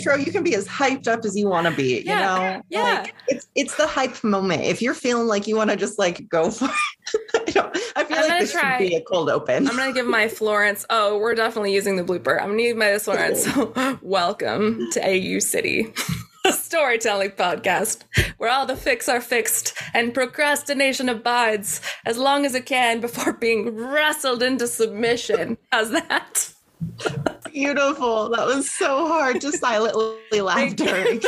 intro, you can be as hyped up as you want to be. Yeah, you know, yeah. Like, it's it's the hype moment. If you're feeling like you want to just like go for it, I, don't, I feel I'm like this try. should be a cold open. I'm gonna give my Florence. Oh, we're definitely using the blooper. I'm gonna use my Florence. So, welcome to AU City, a storytelling podcast where all the fics are fixed and procrastination abides as long as it can before being wrestled into submission. How's that? Beautiful. That was so hard to silently laugh during.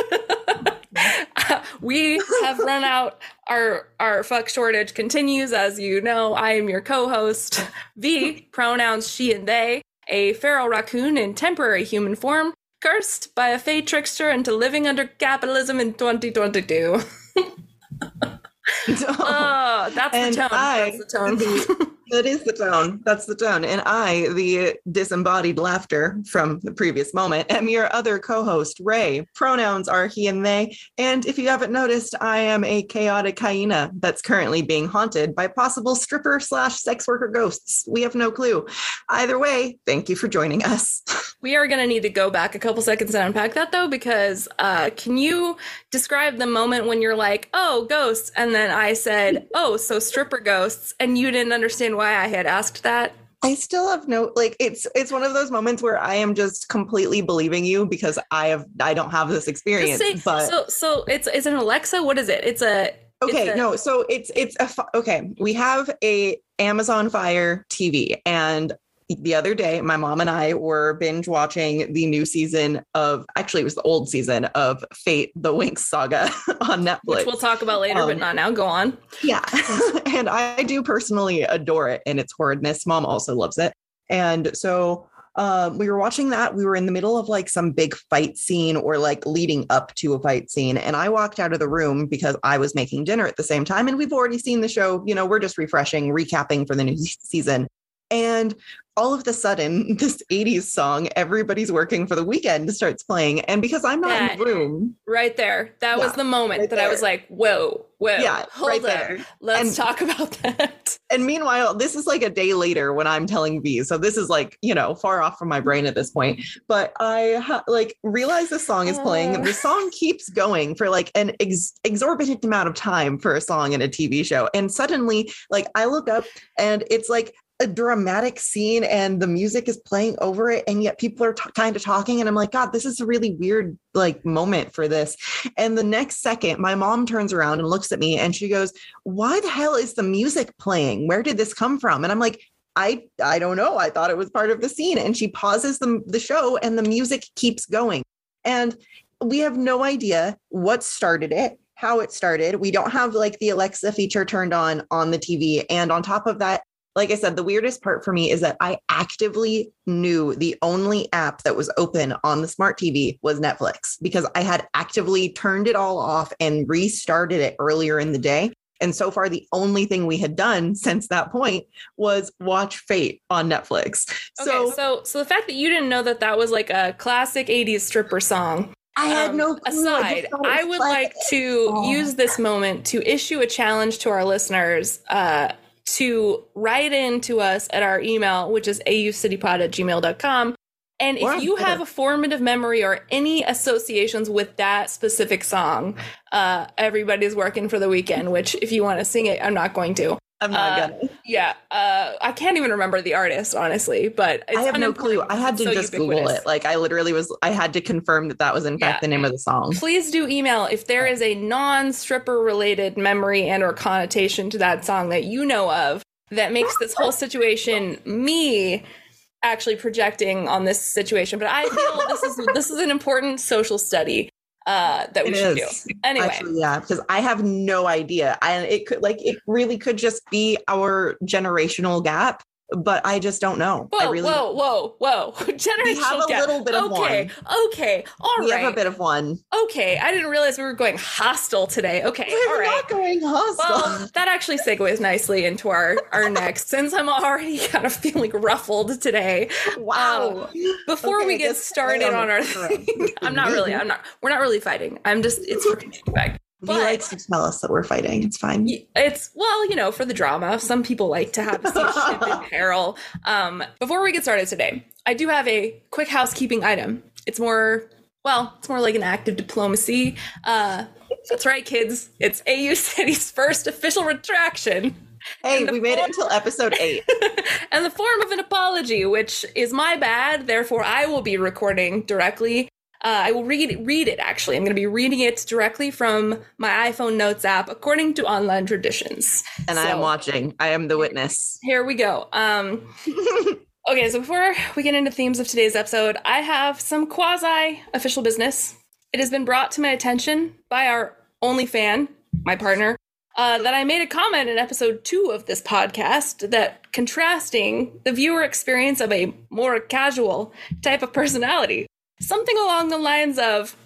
we have run out. Our our fuck shortage continues, as you know. I am your co-host. V pronouns she and they. A feral raccoon in temporary human form, cursed by a fey trickster into living under capitalism in 2022. Oh, that's And the tone. I- that's the tone. That is the tone. That's the tone. And I, the disembodied laughter from the previous moment, am your other co host, Rey. Pronouns are he and they. And if you haven't noticed, I am a chaotic hyena that's currently being haunted by possible stripper slash sex worker ghosts. We have no clue. Either way, thank you for joining us. We are going to need to go back a couple seconds and unpack that though, because uh, can you describe the moment when you're like, oh, ghosts? And then I said, oh, so stripper ghosts. And you didn't understand why I had asked that. I still have no like it's it's one of those moments where I am just completely believing you because I have I don't have this experience. say, but so, so it's, it's an Alexa. What is it? It's a, Okay, It's a- no. So it's it's a okay. We have a Amazon Fire TV, and the other day, my mom and I were binge watching the new season of actually it was the old season of Fate: The Winx Saga on Netflix. which we'll talk about later, but Um, not now. Go on. Yeah. and I do personally adore it and its horridness. Mom also loves it. And so um, we were watching that. We were in the middle of like some big fight scene or like leading up to a fight scene. And I walked out of the room because I was making dinner at the same time. And we've already seen the show. You know, we're just refreshing, recapping for the new season. And all of the sudden, this 80s song, Everybody's Working for the Weekend, starts playing. And because I'm not in the room, Right there. That was the moment right that I was like, whoa, whoa, yeah, hold right up. there. Let's And- talk about that. And meanwhile, this is like a day later when I'm telling V. So this is like, you know, far off from my brain at this point. But I ha- like realize the song is playing. Uh. The song keeps going for like an ex- exorbitant amount of time for a song in a TV show. And suddenly, like, I look up and it's like a dramatic scene and the music is playing over it. And yet people are t- kind of talking. And I'm like, God, this is a really weird like moment for this. And the next second, my mom turns around and looks at me and she goes, why the hell is the music playing? Where did this come from? And I'm like, I I don't know. I thought it was part of the scene. And she pauses the, the show and the music keeps going. And we have no idea what started it, how it started. We don't have like the Alexa feature turned on on the TV. And on top of that, like I said, the weirdest part for me is that I actively knew the only app that was open on the smart TV was Netflix because I had actively turned it all off and restarted it earlier in the day. And so far, the only thing we had done since that point was watch Fate on Netflix. So, okay, so so the fact that you didn't know that that was like a classic 80s stripper song I had um, no clue. aside it i would classic. like to Oh. use this moment to issue a challenge to our listeners uh, to write in to us at our email which is aucitypod at gmail.com and if you have a formative memory or any associations with that specific song uh, everybody's working for the weekend which if you want to sing it i'm not going to I'm not uh, gonna. yeah uh, i can't even remember the artist honestly but I have no clue. I had to it's just so Google it. Like I literally was. I had to confirm that that was in fact Yeah. the name of the song. please do email if there is a non-stripper related memory and or connotation to that song that you know of that makes this whole situation me actually projecting on this situation but i feel this is this is an important social study uh that we It should is. do anyway Actually, yeah, because I have no idea. And it could like it really could just be our generational gap, but I just don't know. I whoa really whoa whoa whoa generational We have a gap. little bit of one. okay okay all we right have a bit of one. okay i didn't realize we were going hostile today okay We're all right not going hostile. Well, that actually segues nicely into our our next. Since I'm already kind of feeling ruffled today, wow. Um, before Okay, we get started on our thing, I'm not really. I'm not. We're not really fighting. I'm just. It's for feedback. he likes to tell us that we're fighting. It's fine. It's well, you know, for the drama. Some people like to have see ship in peril. Um, before we get started today, I do have a quick housekeeping item. It's more well, it's more like an act of diplomacy. Uh, that's right, kids. It's AU City's first official retraction. Hey, we made it until episode eight. and the form of an apology, which is my bad. Therefore, I will be recording directly. Uh, I will read read it. Actually, I'm going to be reading it directly from my iPhone Notes app, according to online traditions. And so, I am watching. I am the witness. Here we go. Um, okay, so before we get into themes of today's episode, I have some quasi official business. It has been brought to my attention by our only fan, my partner, uh, that I made a comment in episode two of this podcast that contrasting the viewer experience of a more casual type of personality. Something along the lines of,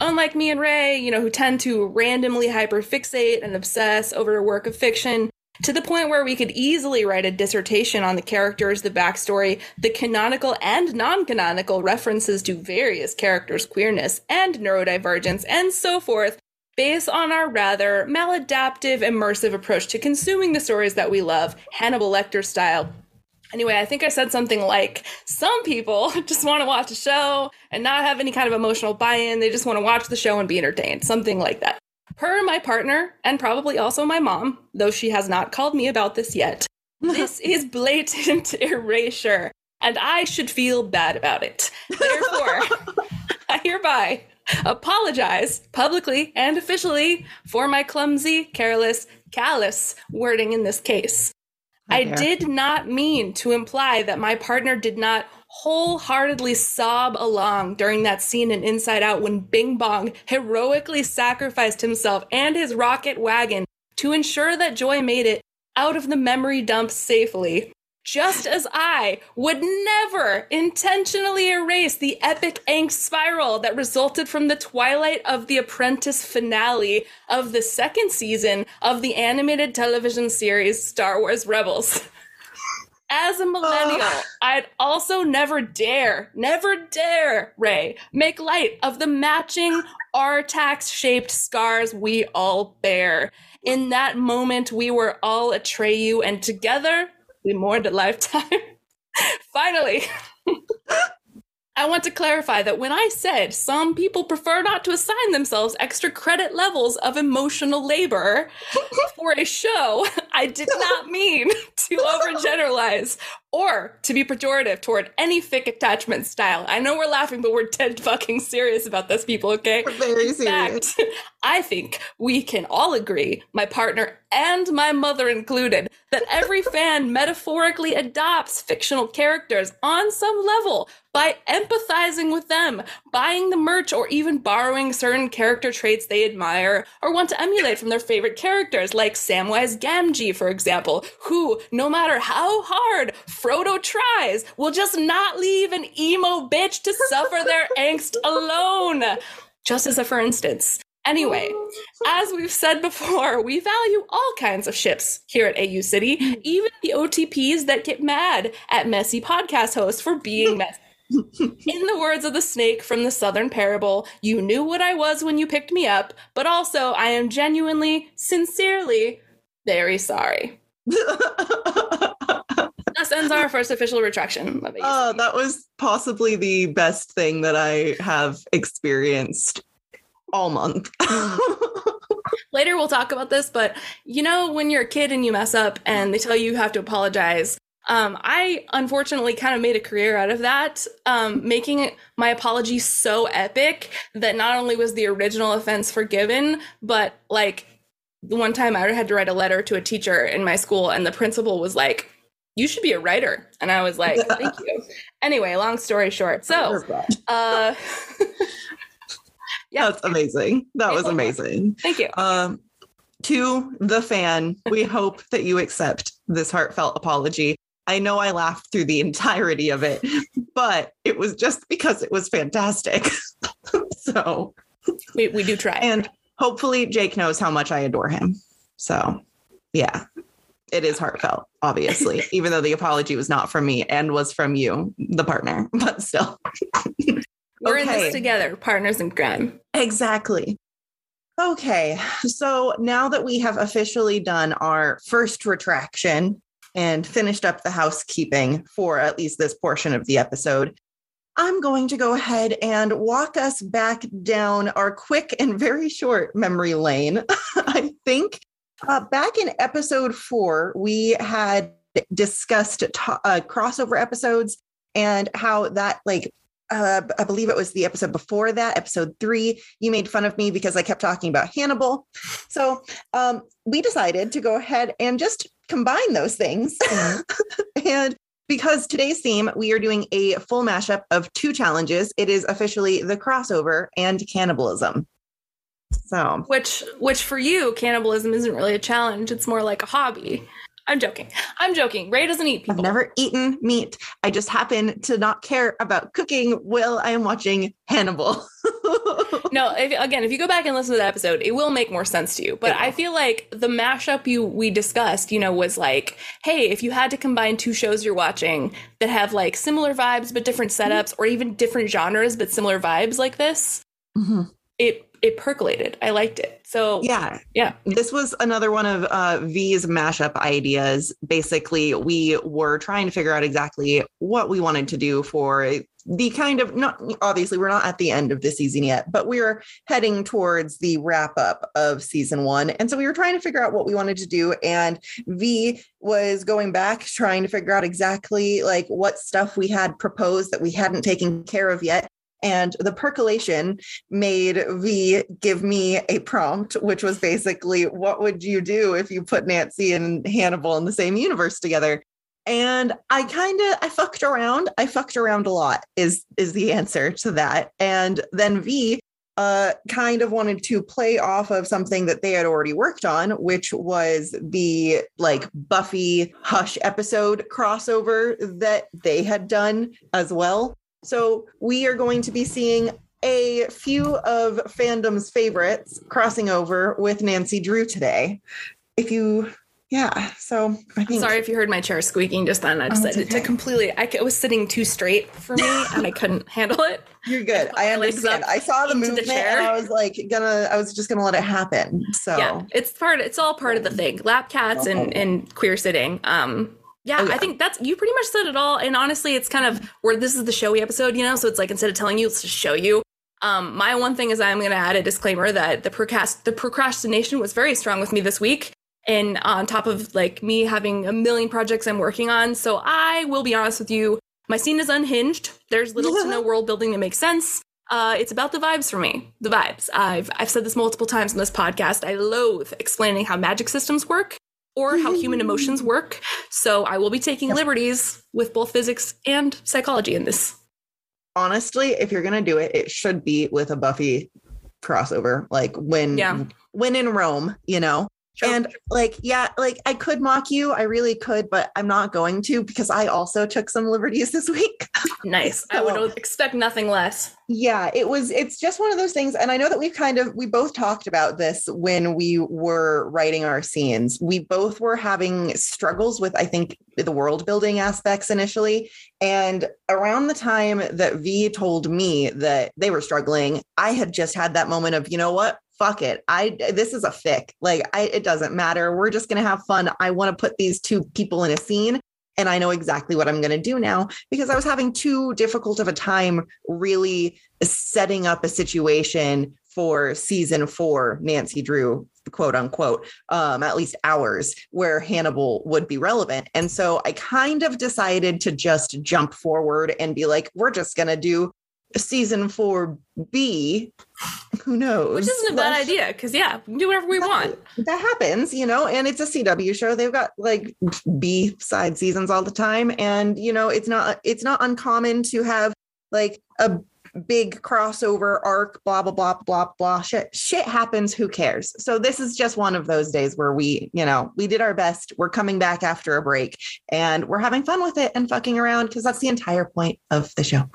unlike me and Ray, you know, who tend to randomly hyperfixate and obsess over a work of fiction, to the point where we could easily write a dissertation on the characters, the backstory, the canonical and non canonical references to various characters' queerness and neurodivergence, and so forth, based on our rather maladaptive, immersive approach to consuming the stories that we love, Hannibal Lecter style. Anyway, I think I said something like some people just want to watch a show and not have any kind of emotional buy in. They just want to watch the show and be entertained, something like that. Her, my partner, and probably also my mom, though she has not called me about this yet, this is blatant erasure, and I should feel bad about it. Therefore, I hereby apologize publicly and officially for my clumsy, careless, callous wording in this case. I did not mean to imply that my partner did not wholeheartedly sob along during that scene in Inside Out when Bing Bong heroically sacrificed himself and his rocket wagon to ensure that Joy made it out of the memory dump safely just as I would never intentionally erase the epic angst spiral that resulted from the Twilight of the Apprentice finale of the second season of the animated television series Star Wars Rebels. As a millennial, I'd also never dare, never dare, Rey, make light of the matching Artax shaped scars we all bear. In that moment, we were all Atreyu, and together we mourned a lifetime. Finally, I want to clarify that when I said some people prefer not to assign themselves extra credit levels of emotional labor for a show, I did not mean to overgeneralize or to be pejorative toward any fic attachment style. I know we're laughing, but we're dead fucking serious about this, people, okay? We're very In serious. Fact, I think we can all agree, my partner and my mother included, that every fan metaphorically adopts fictional characters on some level by empathizing with them, buying the merch, or even borrowing certain character traits they admire or want to emulate from their favorite characters, like Samwise Gamgee, for example, who, no matter how hard Frodo tries, We'll just not leave an emo bitch to suffer their angst alone. Just as a for instance. Anyway, as we've said before, we value all kinds of ships here at AU City, even the OTPs that get mad at messy podcast hosts for being messy. In the words of the snake from the Southern Parable, you knew what I was when you picked me up, but also I am genuinely, sincerely very sorry. Thus ends our first official retraction. Oh, that was possibly the best thing that I have experienced all month. Later, we'll talk about this, but you know, when you're a kid and you mess up and they tell you you have to apologize, um, I unfortunately kind of made a career out of that, um, making my apology so epic that not only was the original offense forgiven, but like the one time I had to write a letter to a teacher in my school, and the principal was like, you should be a writer. And I was like, thank you. Anyway, long story short. So, uh, yeah. That's amazing. That was amazing. Thank you. Um, to the fan, we hope that you accept this heartfelt apology. I know I laughed through the entirety of it, but it was just because it was fantastic. so we, we do try. And hopefully Jake knows how much I adore him. So yeah, it is heartfelt, obviously, even though the apology was not from me and was from you, the partner, but still. We're okay. in this together, partners in crime. Exactly. Okay. So now that we have officially done our first retraction and finished up the housekeeping for at least this portion of the episode, I'm going to go ahead and walk us back down our quick and very short memory lane. I think uh, back in episode four, we had discussed t- uh, crossover episodes and how that, like, uh, I believe it was the episode before that, episode three. You made fun of me because I kept talking about Hannibal. So um, we decided to go ahead and just combine those things. and because today's theme, we are doing a full mashup of two challenges. It is officially the crossover and cannibalism. So, which which for you, cannibalism isn't really a challenge. It's more like a hobby. I'm joking. I'm joking. Rey doesn't eat people. I've never eaten meat. I just happen to not care about cooking while I am watching Hannibal. no, if, again, if you go back and listen to that episode, it will make more sense to you. But I feel like the mashup you we discussed, you know, was like, hey, if you had to combine two shows you're watching that have like similar vibes but different setups, mm-hmm. or even different genres but similar vibes like this, mm-hmm. it it percolated. I liked it. So yeah, yeah. This was another one of uh, V's mashup ideas. Basically, we were trying to figure out exactly what we wanted to do for the kind of not obviously we're not at the end of the season yet, but we're heading towards the wrap up of season one. And so we were trying to figure out what we wanted to do. And V was going back trying to figure out exactly like what stuff we had proposed that we hadn't taken care of yet. And the percolation made V give me a prompt, which was basically, what would you do if you put Nancy and Hannibal in the same universe together? And I kind of I fucked around. I fucked around a lot is is the answer to that. And then V uh, kind of wanted to play off of something that they had already worked on, which was the like Buffy Hush episode crossover that they had done as well. So we are going to be seeing a few of fandom's favorites crossing over with Nancy Drew today. If you yeah so i think sorry if you heard my chair squeaking just then. I just oh, okay. to completely I, it was sitting too straight for me and i couldn't handle it. You're good. I, understand. i saw the movement the and i was like gonna i was just gonna let it happen so. Yeah it's part it's all part of the thing. Lap cats and and queer sitting um yeah, oh, yeah, I think that's you pretty much said it all. And honestly, it's kind of where this is the showy episode, you know. So it's like instead of telling you, let's just show you. Um, my one thing is I'm going to add a disclaimer that the procrast the procrastination was very strong with me this week, and on top of like me having a million projects I'm working on. So I will be honest with you, my scene is unhinged. There's little to no world building that makes sense. Uh, it's about the vibes for me. The vibes. I've I've said this multiple times in this podcast. I loathe explaining how magic systems work or how human emotions work. So I will be taking yep. liberties with both physics and psychology in this. Honestly, if you're gonna do it, it should be with a Buffy crossover. Like when yeah. when in Rome, you know. Sure. And like, yeah, like I could mock you. I really could, but I'm not going to because I also took some liberties this week. nice. so, I would expect nothing less. Yeah, it was, it's just one of those things. And I know that we've kind of, we both talked about this when we were writing our scenes. We both were having struggles with, I think, the world building aspects initially. And around the time that V told me that they were struggling, I had just had that moment of, you know what? Fuck it. I this is a fic. Like I it doesn't matter. We're just going to have fun. I want to put these two people in a scene and I know exactly what I'm going to do now because I was having too difficult of a time really setting up a situation for season 4 Nancy Drew quote unquote um at least hours where Hannibal would be relevant. And so I kind of decided to just jump forward and be like we're just going to do season 4B who knows? Which isn't a bad idea because yeah, we can do whatever we that, want. That happens, you know, and it's a CW show. They've got like B side seasons all the time, and you know, it's not it's not uncommon to have like a big crossover arc, blah blah blah blah blah. Shit, shit happens. Who cares? So this is just one of those days where we, you know, we did our best. We're coming back after a break, and we're having fun with it and fucking around because that's the entire point of the show.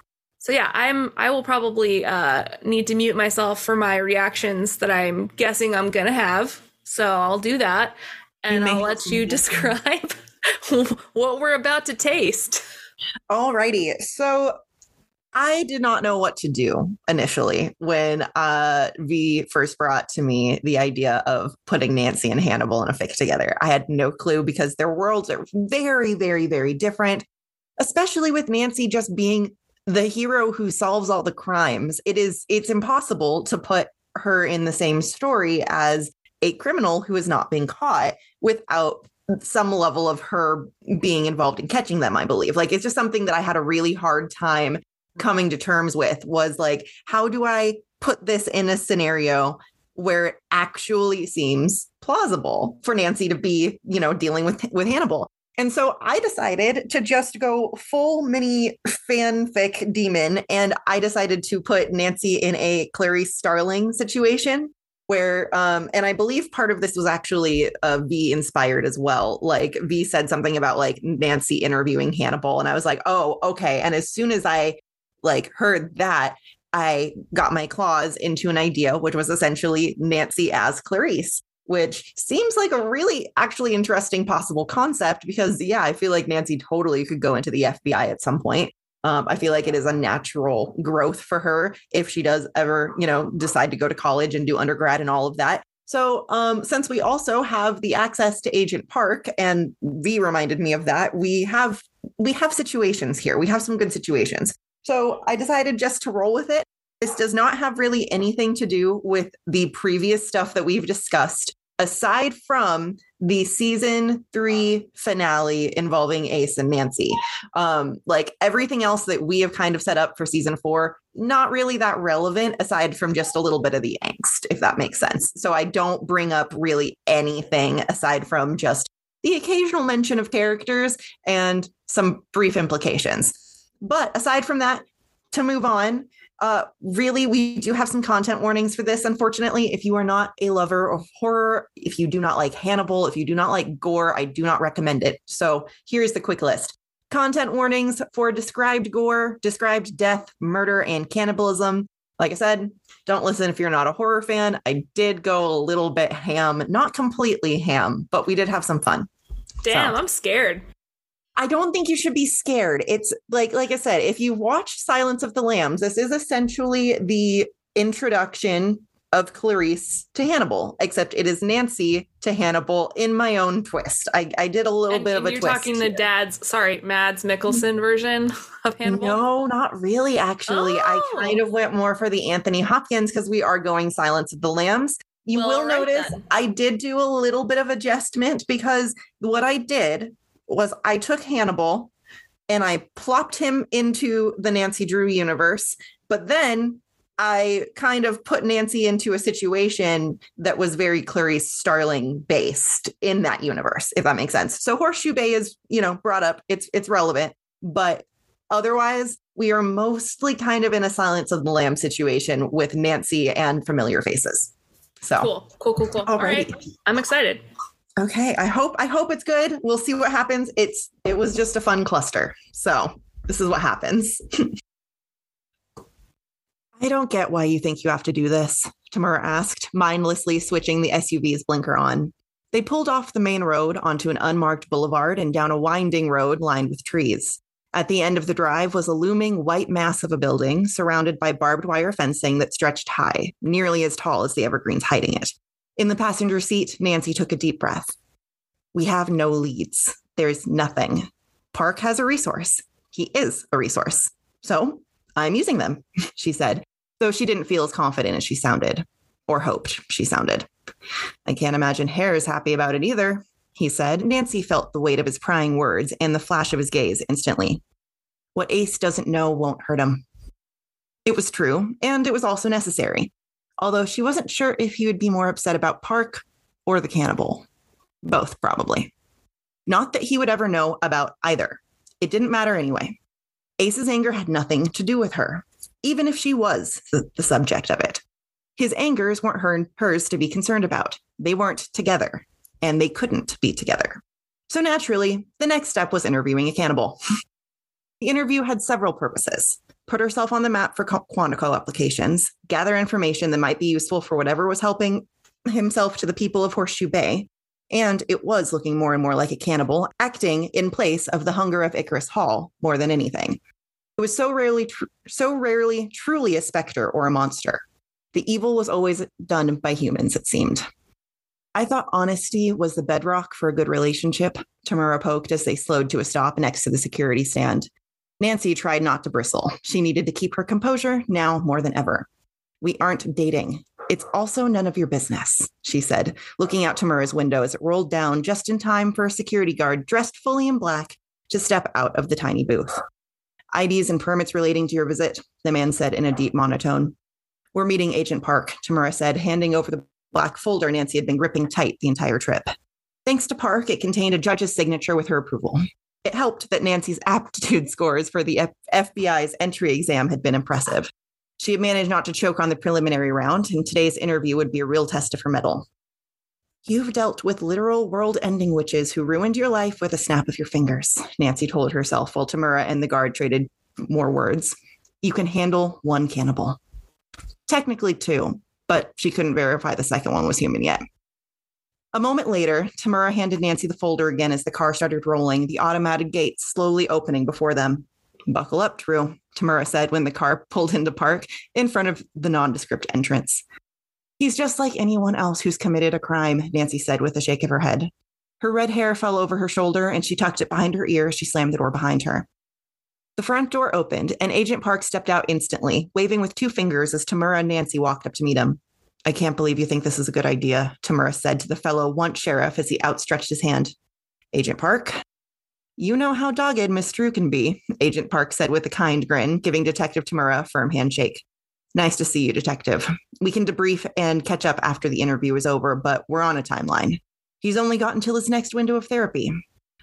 So yeah, I'm I will probably uh, need to mute myself for my reactions that I'm guessing I'm gonna have. So I'll do that, and I'll let you describe what we're about to taste. Alrighty, so I did not know what to do initially when uh, V first brought to me the idea of putting Nancy and Hannibal in a fic together. I had no clue because their worlds are very, very, very different, especially with Nancy just being the hero who solves all the crimes. It is it's impossible to put her in the same story as a criminal who is not being caught without some level of her being involved in catching them, I believe. Like it's just something that I had a really hard time coming to terms with was like, how do I put this in a scenario where it actually seems plausible for Nancy to be, you know, dealing with with Hannibal? And so I decided to just go full mini fanfic demon. And I decided to put Nancy in a Clarice Starling situation where um and i believe part of this was actually uh v inspired as well like v said something about like nancy interviewing hannibal and i was like oh okay and as soon as i like heard that i got my claws into an idea which was essentially nancy as clarice which seems like a really actually interesting possible concept because yeah i feel like nancy totally could go into the fbi at some point um, I feel like it is a natural growth for her if she does ever, you know, decide to go to college and do undergrad and all of that. So, um, since we also have the access to Agent Park, and V reminded me of that, we have we have situations here. We have some good situations. So I decided just to roll with it. This does not have really anything to do with the previous stuff that we've discussed aside from the season three finale involving Ace and Nancy. Um, like everything else that we have kind of set up for season four, not really that relevant aside from just a little bit of the angst, if that makes sense. So I don't bring up really anything aside from just the occasional mention of characters and some brief implications. But aside from that, to move on, uh, really, we do have some content warnings for this. Unfortunately, if you are not a lover of horror, if you do not like Hannibal, if you do not like gore, I do not recommend it. So here's the quick list content warnings for described gore, described death, murder, and cannibalism. Like I said, don't listen if you're not a horror fan. I did go a little bit ham, not completely ham, but we did have some fun. Damn, so. I'm scared. I don't think you should be scared. It's like like I said, if you watch Silence of the Lambs, this is essentially the introduction of Clarice to Hannibal, except it is Nancy to Hannibal in my own twist. I, I did a little and, bit and of a you're twist. You're talking the dad's, sorry, Mads Mikkelsen mm. version of Hannibal? No, not really, actually. Oh. I kind of went more for the Anthony Hopkins because we are going Silence of the Lambs. You well, will right notice then. I did do a little bit of adjustment because what I did was I took Hannibal and I plopped him into the Nancy Drew universe, but then I kind of put Nancy into a situation that was very Clarice Starling based in that universe, if that makes sense. So Horseshoe Bay is, you know, brought up. It's it's relevant, but otherwise we are mostly kind of in a Silence of the Lamb situation with Nancy and familiar faces. So cool, cool, cool, cool. Alrighty. All right, I'm excited. Okay, I hope I hope it's good. We'll see what happens. It's it was just a fun cluster. So, this is what happens. I don't get why you think you have to do this, Tamura asked, mindlessly switching the SUV's blinker on. They pulled off the main road onto an unmarked boulevard and down a winding road lined with trees. At the end of the drive was a looming white mass of a building surrounded by barbed wire fencing that stretched high, nearly as tall as the evergreens hiding it. In the passenger seat, Nancy took a deep breath. We have no leads. There's nothing. Park has a resource. He is a resource. So I'm using them, she said, though she didn't feel as confident as she sounded, or hoped she sounded. I can't imagine Hare is happy about it either, he said. Nancy felt the weight of his prying words and the flash of his gaze instantly. What Ace doesn't know won't hurt him. It was true, and it was also necessary although she wasn't sure if he would be more upset about Park or the cannibal. Both, probably. Not that he would ever know about either. It didn't matter anyway. Ace's anger had nothing to do with her, even if she was the, subject of it. His angers weren't her, hers to be concerned about. They weren't together, and they couldn't be together. So naturally, the next step was interviewing a cannibal. the interview had several purposes put herself on the map for Quantico applications, gather information that might be useful for whatever was helping himself to the people of Horseshoe Bay. And it was looking more and more like a cannibal, acting in place of the hunger of Icarus Hall more than anything. It was so rarely, tr- so rarely truly a specter or a monster. The evil was always done by humans, it seemed. I thought honesty was the bedrock for a good relationship, Tamura poked as they slowed to a stop next to the security stand. Nancy tried not to bristle. She needed to keep her composure now more than ever. We aren't dating. It's also none of your business, she said, looking out to Tamura's window as it rolled down just in time for a security guard dressed fully in black to step out of the tiny booth. IDs and permits relating to your visit, the man said in a deep monotone. We're meeting Agent Park, Tamura said, handing over the black folder Nancy had been gripping tight the entire trip. Thanks to Park, it contained a judge's signature with her approval. It helped that Nancy's aptitude scores for the F- FBI's entry exam had been impressive. She had managed not to choke on the preliminary round, and today's interview would be a real test of her mettle. You've dealt with literal world ending witches who ruined your life with a snap of your fingers, Nancy told herself while Tamura and the guard traded more words. You can handle one cannibal. Technically, two, but she couldn't verify the second one was human yet. A moment later, Tamura handed Nancy the folder again as the car started rolling, the automatic gates slowly opening before them. Buckle up, Drew, Tamura said when the car pulled into park in front of the nondescript entrance. He's just like anyone else who's committed a crime, Nancy said with a shake of her head. Her red hair fell over her shoulder and she tucked it behind her ear as she slammed the door behind her. The front door opened and Agent Park stepped out instantly, waving with two fingers as Tamura and Nancy walked up to meet him. I can't believe you think this is a good idea, Tamura said to the fellow once sheriff as he outstretched his hand. Agent Park, you know how dogged Miss Drew can be, Agent Park said with a kind grin, giving Detective Tamura a firm handshake. Nice to see you, Detective. We can debrief and catch up after the interview is over, but we're on a timeline. He's only got until his next window of therapy.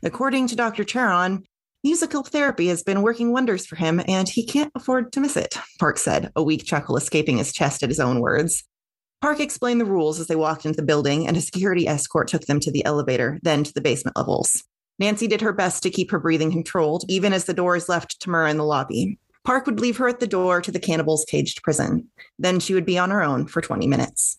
According to Dr. Charon, musical therapy has been working wonders for him, and he can't afford to miss it, Park said, a weak chuckle escaping his chest at his own words. Park explained the rules as they walked into the building, and a security escort took them to the elevator, then to the basement levels. Nancy did her best to keep her breathing controlled, even as the doors left Tamura in the lobby. Park would leave her at the door to the cannibal's caged prison. Then she would be on her own for 20 minutes.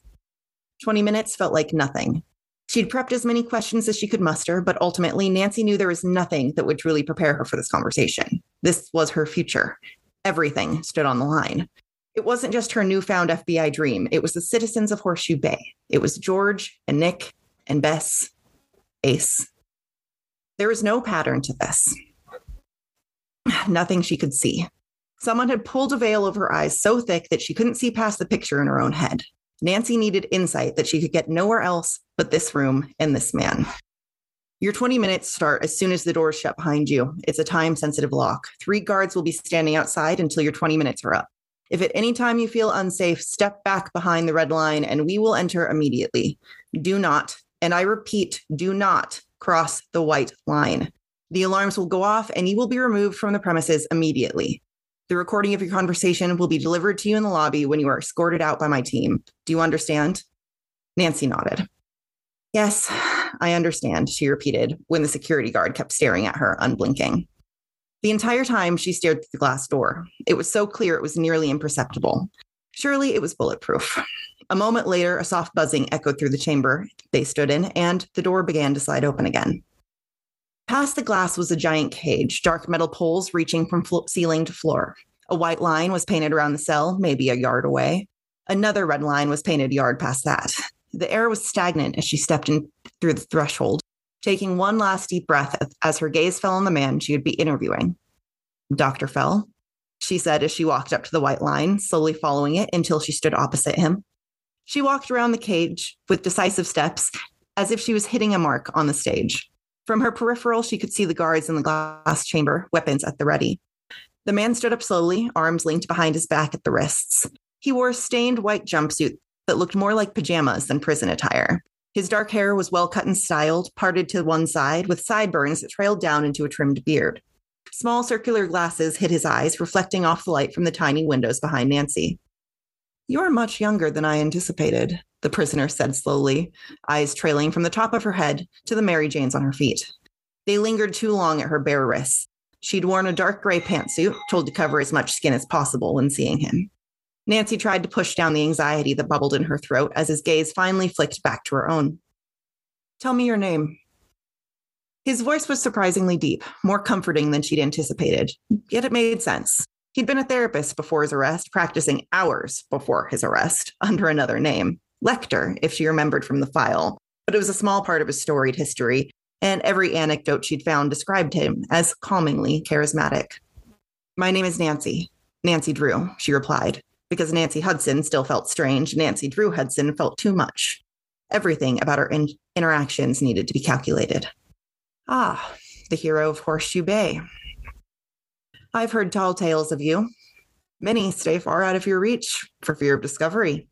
20 minutes felt like nothing. She'd prepped as many questions as she could muster, but ultimately, Nancy knew there was nothing that would truly prepare her for this conversation. This was her future. Everything stood on the line. It wasn't just her newfound FBI dream, it was the citizens of Horseshoe Bay. It was George and Nick and Bess, Ace. There was no pattern to this. Nothing she could see. Someone had pulled a veil over her eyes so thick that she couldn't see past the picture in her own head. Nancy needed insight that she could get nowhere else but this room and this man. Your 20 minutes start as soon as the doors shut behind you. It's a time sensitive lock. Three guards will be standing outside until your 20 minutes are up. If at any time you feel unsafe, step back behind the red line and we will enter immediately. Do not, and I repeat, do not cross the white line. The alarms will go off and you will be removed from the premises immediately. The recording of your conversation will be delivered to you in the lobby when you are escorted out by my team. Do you understand? Nancy nodded. Yes, I understand, she repeated when the security guard kept staring at her, unblinking. The entire time she stared through the glass door. It was so clear it was nearly imperceptible. Surely it was bulletproof. A moment later, a soft buzzing echoed through the chamber they stood in, and the door began to slide open again. Past the glass was a giant cage, dark metal poles reaching from flo- ceiling to floor. A white line was painted around the cell, maybe a yard away. Another red line was painted a yard past that. The air was stagnant as she stepped in through the threshold, taking one last deep breath as her gaze fell on the man she would be interviewing. Dr. Fell, she said as she walked up to the white line, slowly following it until she stood opposite him. She walked around the cage with decisive steps, as if she was hitting a mark on the stage. From her peripheral, she could see the guards in the glass chamber, weapons at the ready. The man stood up slowly, arms linked behind his back at the wrists. He wore a stained white jumpsuit that looked more like pajamas than prison attire. His dark hair was well cut and styled, parted to one side, with sideburns that trailed down into a trimmed beard. Small circular glasses hid his eyes, reflecting off the light from the tiny windows behind Nancy. You're much younger than I anticipated, the prisoner said slowly, eyes trailing from the top of her head to the Mary Janes on her feet. They lingered too long at her bare wrists. She'd worn a dark gray pantsuit, told to cover as much skin as possible when seeing him. Nancy tried to push down the anxiety that bubbled in her throat as his gaze finally flicked back to her own. Tell me your name. His voice was surprisingly deep, more comforting than she'd anticipated, yet it made sense. He'd been a therapist before his arrest, practicing hours before his arrest under another name, Lecter, if she remembered from the file. But it was a small part of his storied history, and every anecdote she'd found described him as calmingly charismatic. My name is Nancy. Nancy Drew, she replied. Because Nancy Hudson still felt strange, Nancy Drew Hudson felt too much. Everything about our in- interactions needed to be calculated. Ah, the hero of Horseshoe Bay. I've heard tall tales of you. Many stay far out of your reach for fear of discovery.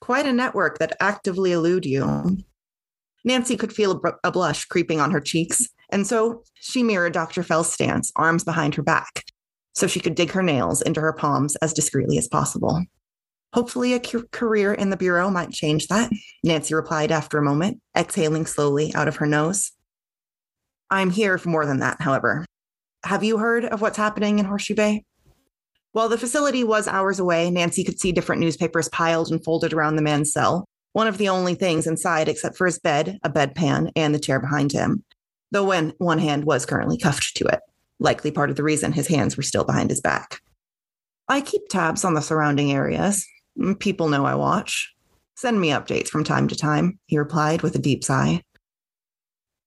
Quite a network that actively elude you. Nancy could feel a, br- a blush creeping on her cheeks, and so she mirrored Dr. Fell's stance, arms behind her back, so she could dig her nails into her palms as discreetly as possible. Hopefully, a career in the Bureau might change that, Nancy replied after a moment, exhaling slowly out of her nose. I'm here for more than that, however. Have you heard of what's happening in Horseshoe Bay? While the facility was hours away, Nancy could see different newspapers piled and folded around the man's cell, one of the only things inside except for his bed, a bedpan, and the chair behind him, though when one hand was currently cuffed to it, likely part of the reason his hands were still behind his back. I keep tabs on the surrounding areas. Mm, people know I watch. Send me updates from time to time, he replied with a deep sigh.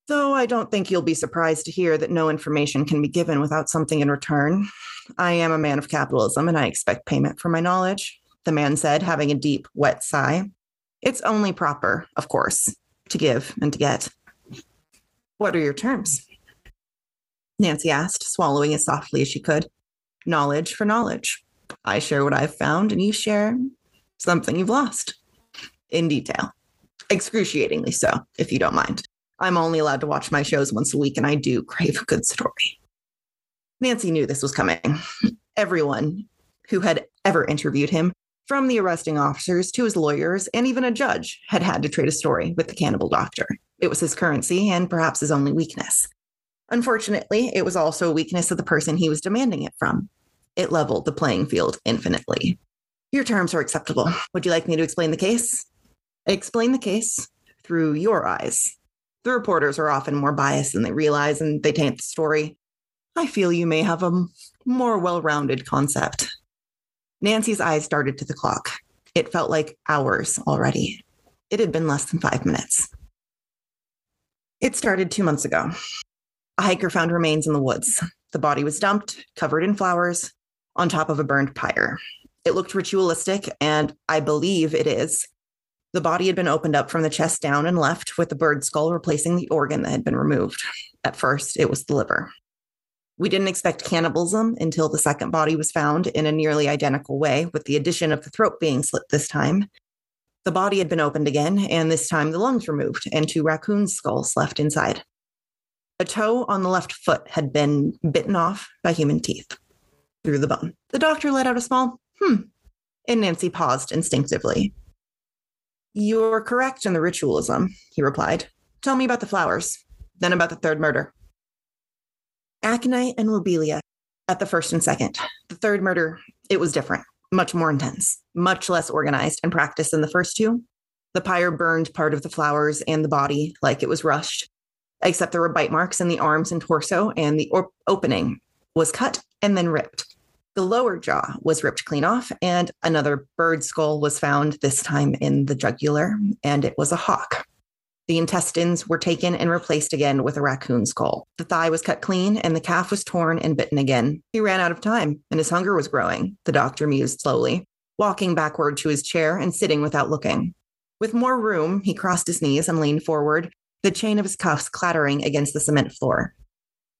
Though I don't think you'll be surprised to hear that no information can be given without something in return. I am a man of capitalism and I expect payment for my knowledge, the man said, having a deep, wet sigh. It's only proper, of course, to give and to get. What are your terms? Nancy asked, swallowing as softly as she could. Knowledge for knowledge. I share what I've found, and you share something you've lost. In detail. Excruciatingly so, if you don't mind. I'm only allowed to watch my shows once a week, and I do crave a good story. Nancy knew this was coming. Everyone who had ever interviewed him, from the arresting officers to his lawyers, and even a judge, had had to trade a story with the cannibal doctor. It was his currency and perhaps his only weakness. Unfortunately, it was also a weakness of the person he was demanding it from. It leveled the playing field infinitely. Your terms are acceptable. Would you like me to explain the case? Explain the case through your eyes. The reporters are often more biased than they realize and they taint the story. I feel you may have a more well rounded concept. Nancy's eyes darted to the clock. It felt like hours already. It had been less than five minutes. It started two months ago. A hiker found remains in the woods. The body was dumped, covered in flowers, on top of a burned pyre. It looked ritualistic, and I believe it is. The body had been opened up from the chest down and left, with the bird skull replacing the organ that had been removed. At first, it was the liver. We didn't expect cannibalism until the second body was found in a nearly identical way, with the addition of the throat being slit this time. The body had been opened again, and this time the lungs removed and two raccoon skulls left inside. A toe on the left foot had been bitten off by human teeth through the bone. The doctor let out a small hmm, and Nancy paused instinctively. You're correct in the ritualism, he replied. Tell me about the flowers, then about the third murder. Aconite and lobelia at the first and second. The third murder, it was different, much more intense, much less organized and practiced than the first two. The pyre burned part of the flowers and the body like it was rushed, except there were bite marks in the arms and torso, and the opening was cut and then ripped. The lower jaw was ripped clean off, and another bird skull was found, this time in the jugular, and it was a hawk. The intestines were taken and replaced again with a raccoon skull. The thigh was cut clean, and the calf was torn and bitten again. He ran out of time, and his hunger was growing, the doctor mused slowly, walking backward to his chair and sitting without looking. With more room, he crossed his knees and leaned forward, the chain of his cuffs clattering against the cement floor.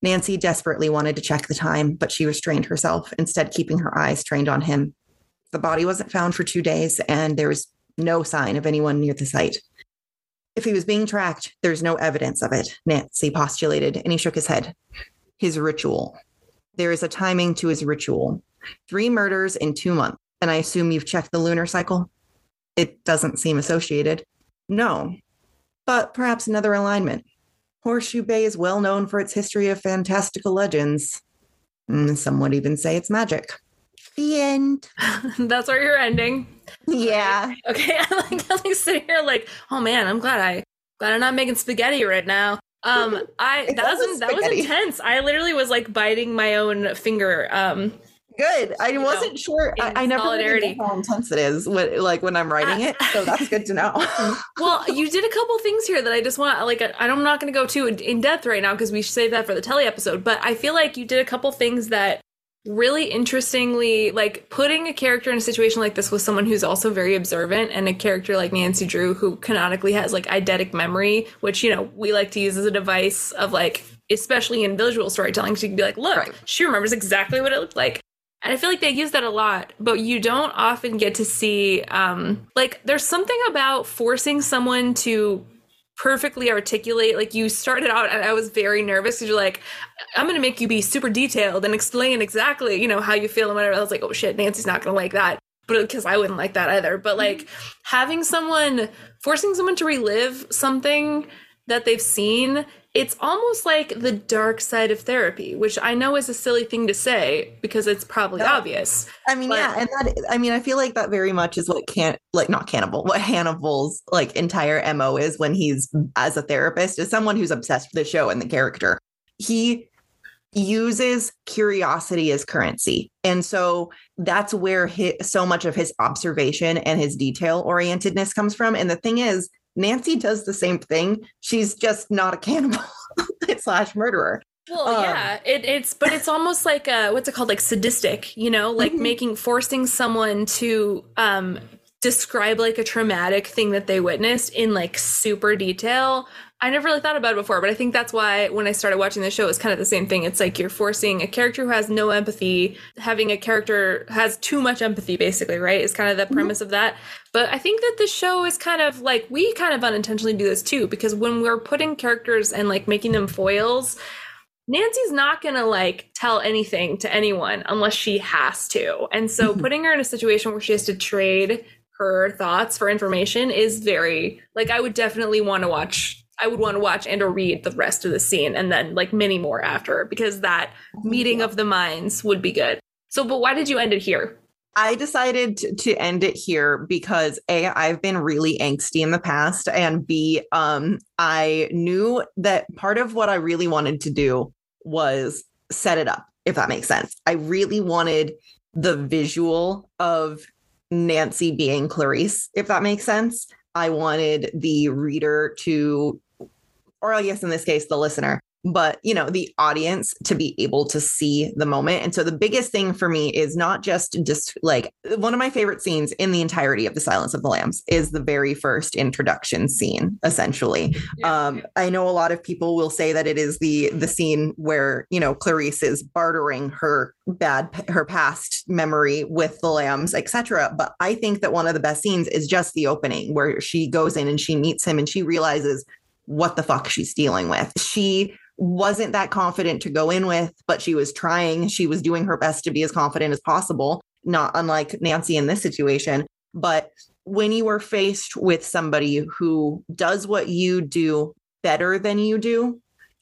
Nancy desperately wanted to check the time, but she restrained herself, instead, keeping her eyes trained on him. The body wasn't found for two days, and there was no sign of anyone near the site. If he was being tracked, there's no evidence of it, Nancy postulated, and he shook his head. His ritual. There is a timing to his ritual. Three murders in two months. And I assume you've checked the lunar cycle? It doesn't seem associated. No. But perhaps another alignment. Horseshoe Bay is well known for its history of fantastical legends. Mm, some would even say it's magic. The end. That's where you're ending. Yeah. Okay, I'm like, I'm like sitting here like, oh man, I'm glad I glad I'm not making spaghetti right now. Um, I that was that was intense. I literally was like biting my own finger. Um, Good. I wasn't know, sure. I, I never really solidarity. know how intense it is when, like when I'm writing it. So that's good to know. well, you did a couple things here that I just want like I- I'm not going to go too in depth right now because we should save that for the telly episode. But I feel like you did a couple things that really interestingly like putting a character in a situation like this with someone who's also very observant and a character like Nancy Drew who canonically has like eidetic memory, which you know we like to use as a device of like especially in visual storytelling, she can be like, look, Right. she remembers exactly what it looked like. And I feel like they use that a lot, but you don't often get to see um like there's something about forcing someone to perfectly articulate like you started out and I was very nervous because you're like I'm gonna make you be super detailed and explain exactly you know how you feel and whatever. I was like oh shit Nancy's not gonna like that. But because I wouldn't like that either. But like having someone forcing someone to relive something that they've seen it's almost like the dark side of therapy which I know is a silly thing to say because it's probably No. obvious I mean, But- yeah, and that I mean, I feel like that very much is what can't like not cannibal, what Hannibal's like entire MO is when he's as a therapist, is someone who's obsessed with the show and the character. He uses curiosity as currency. And so that's where hi so much of his observation and his detail orientedness comes from. And the thing is, Nancy does the same thing. She's just not a cannibal slash murderer. Well, Um, yeah, it, it's but it's almost like uh what's it called, like sadistic, you know, like Mhm. making forcing someone to um describe like a traumatic thing that they witnessed in like super detail. I never really thought about it before, but I think that's why when I started watching the show, it's kind of the same thing. It's like you're forcing a character who has no empathy, having a character has too much empathy, basically, right? Is kind of the premise of that. But I think that the show is kind of like we kind of unintentionally do this too, because when we're putting characters and like making them foils, Nancy's not going to like tell anything to anyone unless she has to. And so Mhm. putting her in a situation where she has to trade her thoughts for information is very like I would definitely want to watch I would want to watch and or read the rest of the scene and then like many more after because that meeting of the minds would be good. So but why did you end it here? I decided to, end it here because A, I've been really angsty in the past, and B, um, I knew that part of what I really wanted to do was set it up, if that makes sense. I really wanted the visual of Nancy being Clarice, if that makes sense. I wanted the reader to, or I guess in this case, the listener, but you know the audience to be able to see the moment. And so the biggest thing for me is not just just like one of my favorite scenes in the entirety of the silence of the lambs is the very first introduction scene essentially. Um i know a lot of people will say that it is the the scene where you know clarice is bartering her bad her past memory with the lambs etc but i think that one of the best scenes is just the opening where she goes in and she meets him and she realizes what the fuck she's dealing with she wasn't that confident to go in with, but she was trying. She was doing her best to be as confident as possible, not unlike Nancy in this situation. But when you are faced with somebody who does what you do better than you do,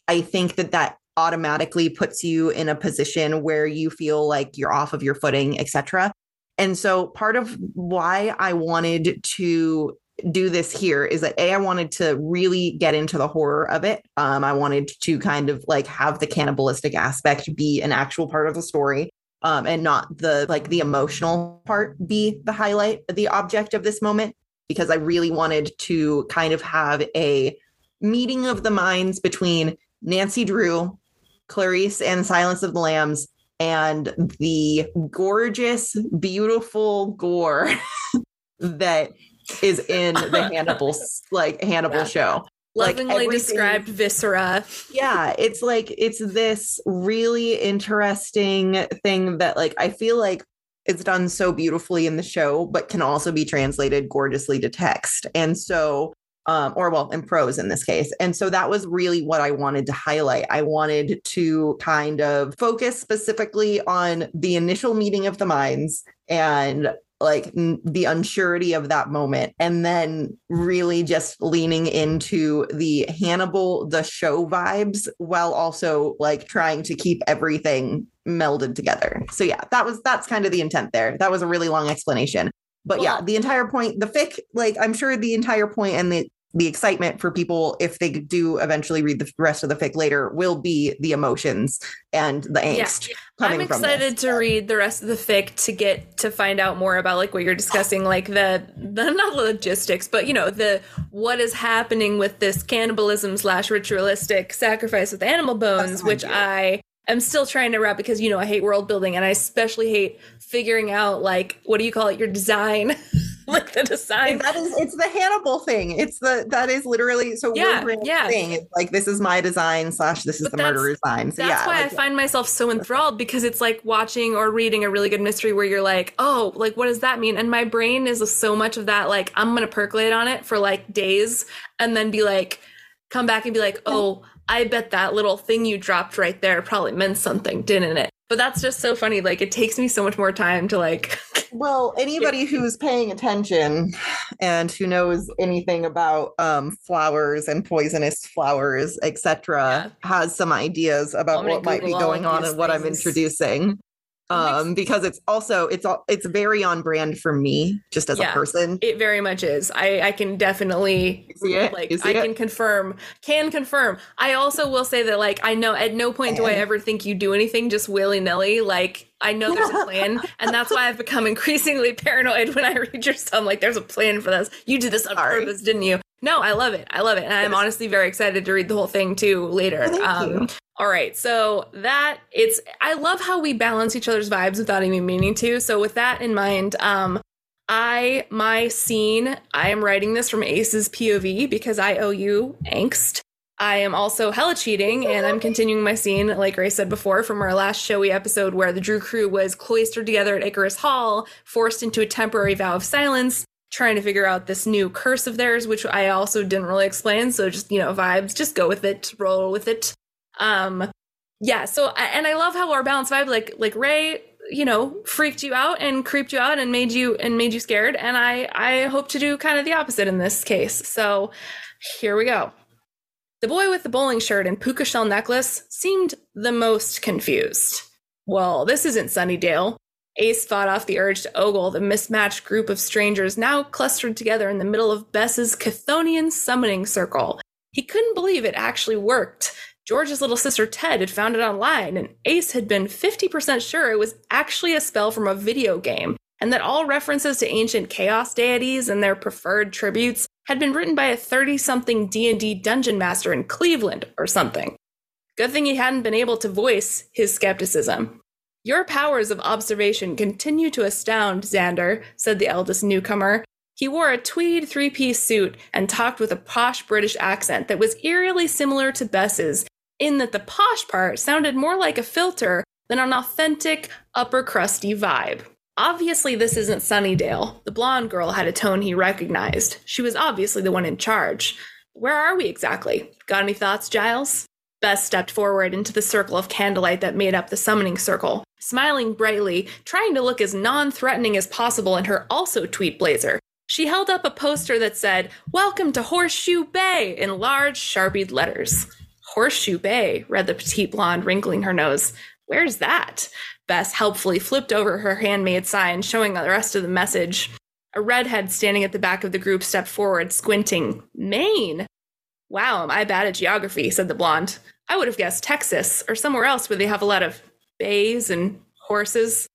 I think that that automatically puts you in a position where you feel like you're off of your footing, etc. And so part of why I wanted to do this here is that a I wanted to really get into the horror of it. Um, I wanted to kind of like have the cannibalistic aspect be an actual part of the story, um, and not the like the emotional part be the highlight, the object of this moment, because I really wanted to kind of have a meeting of the minds between Nancy Drew, Clarice, and Silence of the Lambs, and the gorgeous, beautiful gore that is in the Hannibal like Hannibal Yeah. show. Like, Lovingly everything- described viscera. Yeah, it's like it's this really interesting thing that like I feel like it's done so beautifully in the show, but can also be translated gorgeously to text. And so um, or well, in prose in this case. And so that was really what I wanted to highlight. I wanted to kind of focus specifically on the initial meeting of the minds and like n- the unsurety of that moment and then really just leaning into the hannibal the show vibes while also like trying to keep everything melded together. So yeah that was that's kind of the intent there. That was a really long explanation. But yeah the entire point the fic like i'm sure the entire point and the the excitement for people if they do eventually read the rest of the fic later will be the emotions and the Yeah. angst coming I'm excited to read the rest of the fic to get to find out more about like what you're discussing, like the the not the logistics, but you know the what is happening with this cannibalism slash ritualistic sacrifice with animal bones, which. I am still trying to wrap because you know I hate world building and I especially hate figuring out like what do you call it? Your design. Like the design. That is it's the hannibal thing. It's the that is literally so yeah yeah. thing it's like this is my design slash this is but the murder design. So that's yeah, why like, i find myself so enthralled because it's like watching or reading a really good mystery where you're like oh like what does that mean? And my brain is so much of that like i'm gonna percolate on it for like days and then be like come back and be like oh I bet that little thing you dropped right there probably meant something, didn't it? But that's just so funny. Like it takes me so much more time to like Well, anybody who's paying attention and who knows anything about um, flowers and poisonous flowers, etc., yeah. has some ideas about what might be going on and what I'm introducing um because it's also it's all it's very on brand for me just as yeah, a person. it very much is. I i can definitely see like i it? can confirm can confirm. I also will say that like i know at no point do i ever think you do anything just willy-nilly. Like i know there's a plan and that's why i've become increasingly paranoid when i read your stuff. Like there's a plan for this. You did this on Sorry. purpose didn't you no, I love it. I love it. And I'm honestly very excited to read the whole thing too later. Um. All right. So that it's I love how we balance each other's vibes without even meaning to. So with that in mind, um I my scene, I am writing this from Ace's POV because I owe you angst. I am also hella cheating and I'm continuing my scene, like Rey said before, from our last showy episode where the Drew crew was cloistered together at Icarus Hall, forced into a temporary vow of silence, trying to figure out this new curse of theirs, which I also didn't really explain. So just, you know, vibes, just go with it, roll with it. Um, yeah. So, and I love how our balanced vibe, like, like Rey, you know, freaked you out and creeped you out and made you, and made you scared. And I, I hope to do kind of the opposite in this case. So here we go. The boy with the bowling shirt and puka shell necklace seemed the most confused. Well, this isn't Sunnydale. Ace fought off the urge to ogle the mismatched group of strangers now clustered together in the middle of Bess's Chthonian summoning circle. He couldn't believe it actually worked. George's little sister Ted had found it online, and Ace had been 50% sure it was actually a spell from a video game, and that all references to ancient chaos deities and their preferred tributes had been written by a 30-something D&D dungeon master in Cleveland or something. Good thing he hadn't been able to voice his skepticism. Your powers of observation continue to astound, Xander, said the eldest newcomer. He wore a tweed three piece suit and talked with a posh British accent that was eerily similar to Bess's, in that the posh part sounded more like a filter than an authentic, upper crusty vibe. Obviously, this isn't Sunnydale. The blonde girl had a tone he recognized. She was obviously the one in charge. Where are we exactly? Got any thoughts, Giles? Bess stepped forward into the circle of candlelight that made up the summoning circle, smiling brightly, trying to look as non threatening as possible in her also tweed blazer. She held up a poster that said, Welcome to Horseshoe Bay in large, sharpied letters. Horseshoe Bay, read the petite blonde, wrinkling her nose. Where's that? Bess helpfully flipped over her handmade sign, showing the rest of the message. A redhead standing at the back of the group stepped forward, squinting. Maine! Wow, am I bad at geography, said the blonde. I would have guessed Texas or somewhere else where they have a lot of bays and horses.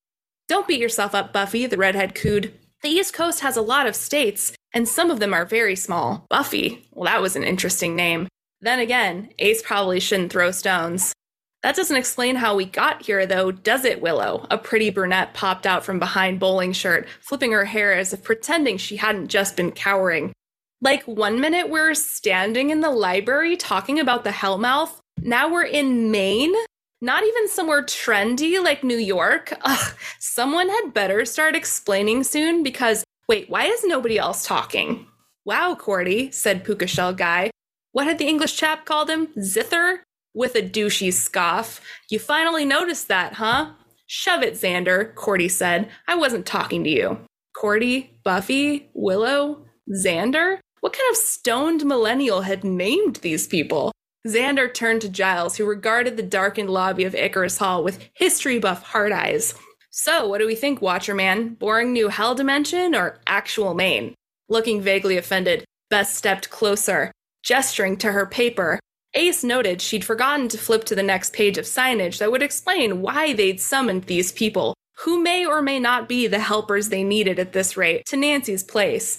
Don't beat yourself up, Buffy, the redhead cooed. The East Coast has a lot of states, and some of them are very small. Buffy, well, that was an interesting name. Then again, Ace probably shouldn't throw stones. That doesn't explain how we got here, though, does it, Willow? A pretty brunette popped out from behind Bowling Shirt, flipping her hair as if pretending she hadn't just been cowering. Like, one minute we're standing in the library talking about the Hellmouth, now we're in Maine, not even somewhere trendy like New York. Ugh, someone had better start explaining soon because, wait, why is nobody else talking? Wow, Cordy, said Puka Shell Guy. What had the English chap called him? Zither? With a douchey scoff. You finally noticed that, huh? Shove it, Xander, Cordy said. I wasn't talking to you. Cordy, Buffy, Willow, Xander? What kind of stoned millennial had named these people? Xander turned to Giles, who regarded the darkened lobby of Icarus Hall with history buff hard eyes. So, what do we think, Watcher Man? Boring new hell dimension or actual Maine? Looking vaguely offended, Bess stepped closer, gesturing to her paper. Ace noted she'd forgotten to flip to the next page of signage that would explain why they'd summoned these people, who may or may not be the helpers they needed at this rate, to Nancy's place.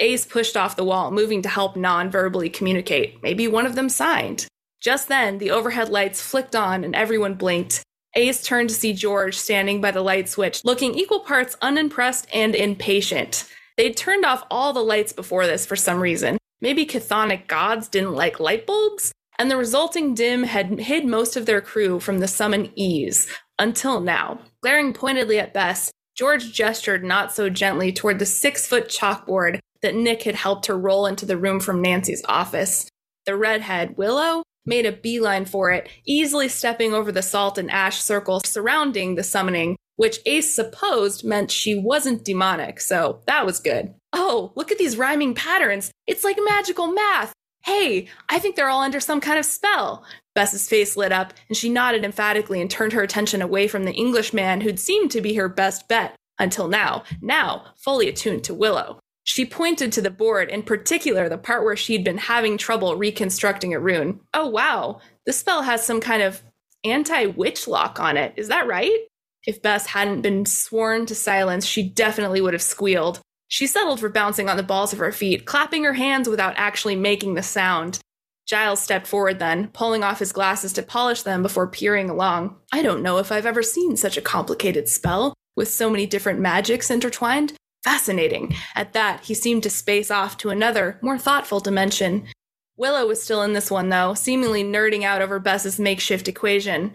Ace pushed off the wall, moving to help non verbally communicate. Maybe one of them signed. Just then, the overhead lights flicked on and everyone blinked. Ace turned to see George standing by the light switch, looking equal parts unimpressed and impatient. They'd turned off all the lights before this for some reason. Maybe chthonic gods didn't like light bulbs? And the resulting dim had hid most of their crew from the summon ease, until now. Glaring pointedly at Bess, George gestured not so gently toward the six foot chalkboard that Nick had helped her roll into the room from Nancy's office. The redhead, Willow, made a beeline for it, easily stepping over the salt and ash circle surrounding the summoning, which Ace supposed meant she wasn't demonic, so that was good. Oh, look at these rhyming patterns. It's like magical math. Hey, I think they're all under some kind of spell. Bess's face lit up, and she nodded emphatically and turned her attention away from the Englishman who'd seemed to be her best bet until now, now fully attuned to Willow. She pointed to the board, in particular the part where she'd been having trouble reconstructing a rune. Oh, wow, the spell has some kind of anti witch lock on it. Is that right? If Bess hadn't been sworn to silence, she definitely would have squealed. She settled for bouncing on the balls of her feet, clapping her hands without actually making the sound. Giles stepped forward then, pulling off his glasses to polish them before peering along. I don't know if I've ever seen such a complicated spell, with so many different magics intertwined. Fascinating. At that, he seemed to space off to another, more thoughtful dimension. Willow was still in this one, though, seemingly nerding out over Bess's makeshift equation.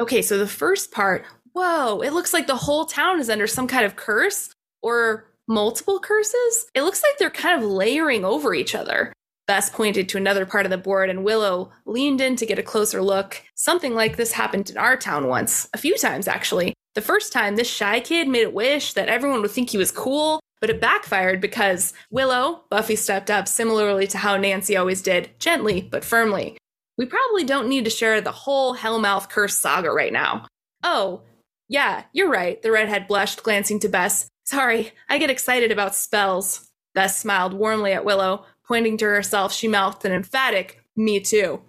Okay, so the first part, whoa, it looks like the whole town is under some kind of curse or multiple curses. It looks like they're kind of layering over each other. Bess pointed to another part of the board, and Willow leaned in to get a closer look. Something like this happened in our town once, a few times actually. The first time, this shy kid made a wish that everyone would think he was cool, but it backfired because Willow, Buffy stepped up similarly to how Nancy always did, gently but firmly. We probably don't need to share the whole Hellmouth curse saga right now. Oh, yeah, you're right, the redhead blushed, glancing to Bess. Sorry, I get excited about spells. Bess smiled warmly at Willow. Pointing to herself, she mouthed an emphatic, Me too.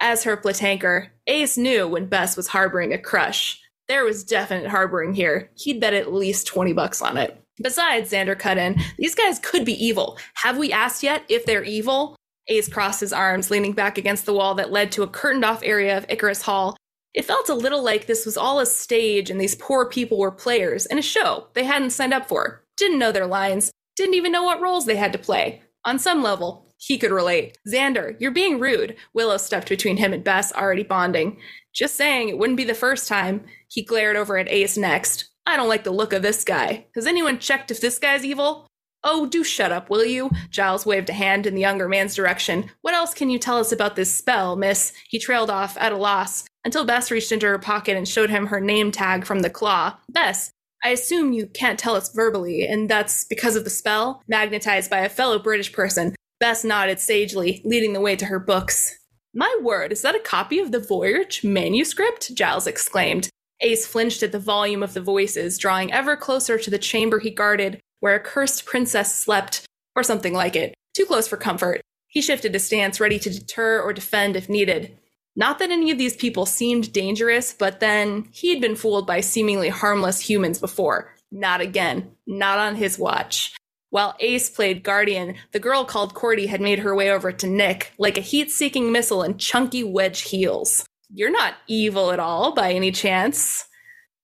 As her platanker, Ace knew when Bess was harboring a crush. There was definite harboring here. He'd bet at least 20 bucks on it. Besides, Xander cut in, these guys could be evil. Have we asked yet if they're evil? Ace crossed his arms, leaning back against the wall that led to a curtained off area of Icarus Hall. It felt a little like this was all a stage and these poor people were players in a show they hadn't signed up for. Didn't know their lines, didn't even know what roles they had to play. On some level, he could relate. Xander, you're being rude. Willow stepped between him and Bess, already bonding. Just saying, it wouldn't be the first time. He glared over at Ace next. I don't like the look of this guy. Has anyone checked if this guy's evil? Oh, do shut up, will you? Giles waved a hand in the younger man's direction. What else can you tell us about this spell, miss? He trailed off, at a loss, until Bess reached into her pocket and showed him her name tag from the claw. Bess, I assume you can't tell us verbally, and that's because of the spell? Magnetized by a fellow British person, Bess nodded sagely, leading the way to her books. My word, is that a copy of the Voynich manuscript? Giles exclaimed. Ace flinched at the volume of the voices, drawing ever closer to the chamber he guarded, where a cursed princess slept, or something like it. Too close for comfort. He shifted his stance, ready to deter or defend if needed. Not that any of these people seemed dangerous, but then he'd been fooled by seemingly harmless humans before. Not again. Not on his watch. While Ace played Guardian, the girl called Cordy had made her way over to Nick like a heat seeking missile in chunky wedge heels. You're not evil at all, by any chance.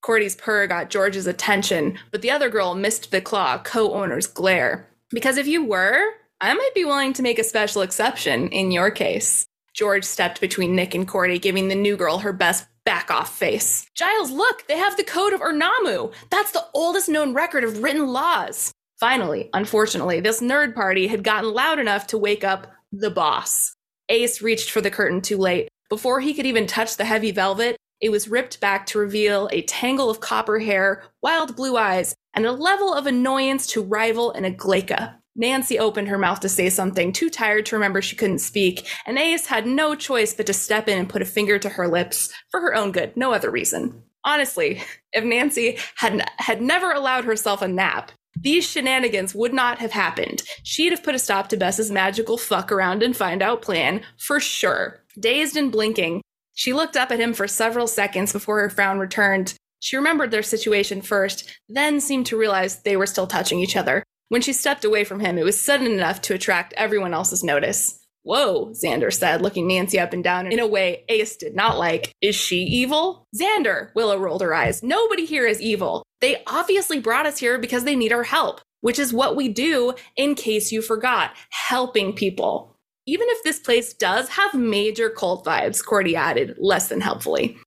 Cordy's purr got George's attention, but the other girl missed the claw co owner's glare. Because if you were, I might be willing to make a special exception in your case. George stepped between Nick and Cordy, giving the new girl her best back off face. Giles, look, they have the Code of Ur-Nammu. That's the oldest known record of written laws. Finally, unfortunately, this nerd party had gotten loud enough to wake up the boss. Ace reached for the curtain too late. Before he could even touch the heavy velvet, it was ripped back to reveal a tangle of copper hair, wild blue eyes, and a level of annoyance to rival an Aglaika. Nancy opened her mouth to say something, too tired to remember she couldn't speak, and Ace had no choice but to step in and put a finger to her lips, for her own good, no other reason. Honestly, if Nancy had, had never allowed herself a nap, these shenanigans would not have happened. She'd have put a stop to Bess's magical fuck around and find out plan, for sure. Dazed and blinking, she looked up at him for several seconds before her frown returned. She remembered their situation first, then seemed to realize they were still touching each other. When she stepped away from him, it was sudden enough to attract everyone else's notice. Whoa, Xander said, looking Nancy up and down in a way Ace did not like. Is she evil? Xander, Willow rolled her eyes. Nobody here is evil. They obviously brought us here because they need our help, which is what we do in case you forgot helping people. Even if this place does have major cult vibes, Cordy added, less than helpfully.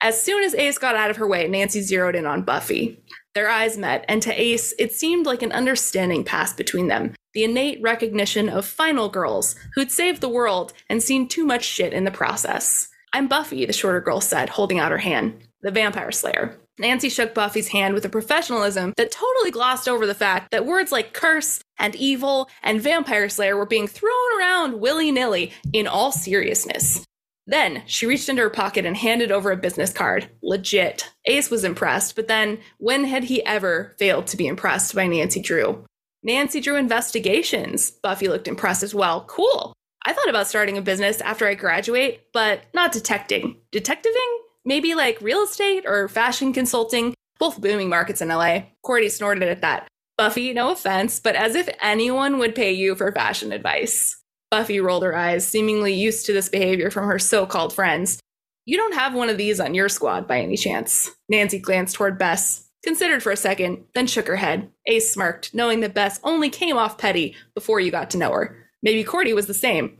As soon as Ace got out of her way, Nancy zeroed in on Buffy. Their eyes met, and to Ace, it seemed like an understanding passed between them. The innate recognition of final girls who'd saved the world and seen too much shit in the process. I'm Buffy, the shorter girl said, holding out her hand. The vampire slayer. Nancy shook Buffy's hand with a professionalism that totally glossed over the fact that words like curse and evil and vampire slayer were being thrown around willy nilly in all seriousness. Then she reached into her pocket and handed over a business card. Legit. Ace was impressed, but then when had he ever failed to be impressed by Nancy Drew? Nancy Drew Investigations. Buffy looked impressed as well. Cool. I thought about starting a business after I graduate, but not detecting. Detectiving? Maybe like real estate or fashion consulting, both booming markets in LA. Cordy snorted at that. Buffy, no offense, but as if anyone would pay you for fashion advice. Buffy rolled her eyes, seemingly used to this behavior from her so called friends. You don't have one of these on your squad by any chance. Nancy glanced toward Bess, considered for a second, then shook her head. Ace smirked, knowing that Bess only came off petty before you got to know her. Maybe Cordy was the same.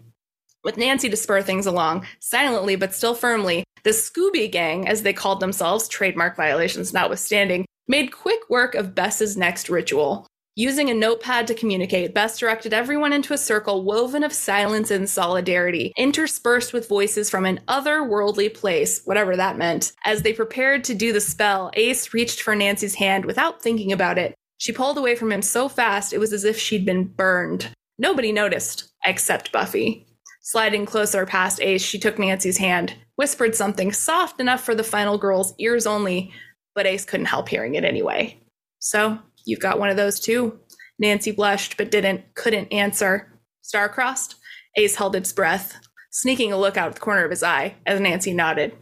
With Nancy to spur things along, silently but still firmly, the Scooby Gang, as they called themselves, trademark violations notwithstanding, made quick work of Bess's next ritual. Using a notepad to communicate, Bess directed everyone into a circle woven of silence and solidarity, interspersed with voices from an otherworldly place, whatever that meant. As they prepared to do the spell, Ace reached for Nancy's hand without thinking about it. She pulled away from him so fast it was as if she'd been burned. Nobody noticed, except Buffy. Sliding closer past Ace, she took Nancy's hand, whispered something soft enough for the final girl's ears only, but Ace couldn't help hearing it anyway. So You've got one of those too. Nancy blushed, but didn't, couldn't answer. Star-crossed? Ace held its breath, sneaking a look out of the corner of his eye as Nancy nodded.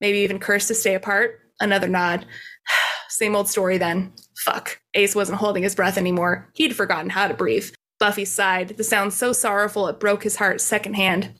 Maybe even cursed to stay apart? Another nod. Same old story then. Fuck. Ace wasn't holding his breath anymore. He'd forgotten how to breathe. Buffy sighed, the sound so sorrowful it broke his heart secondhand.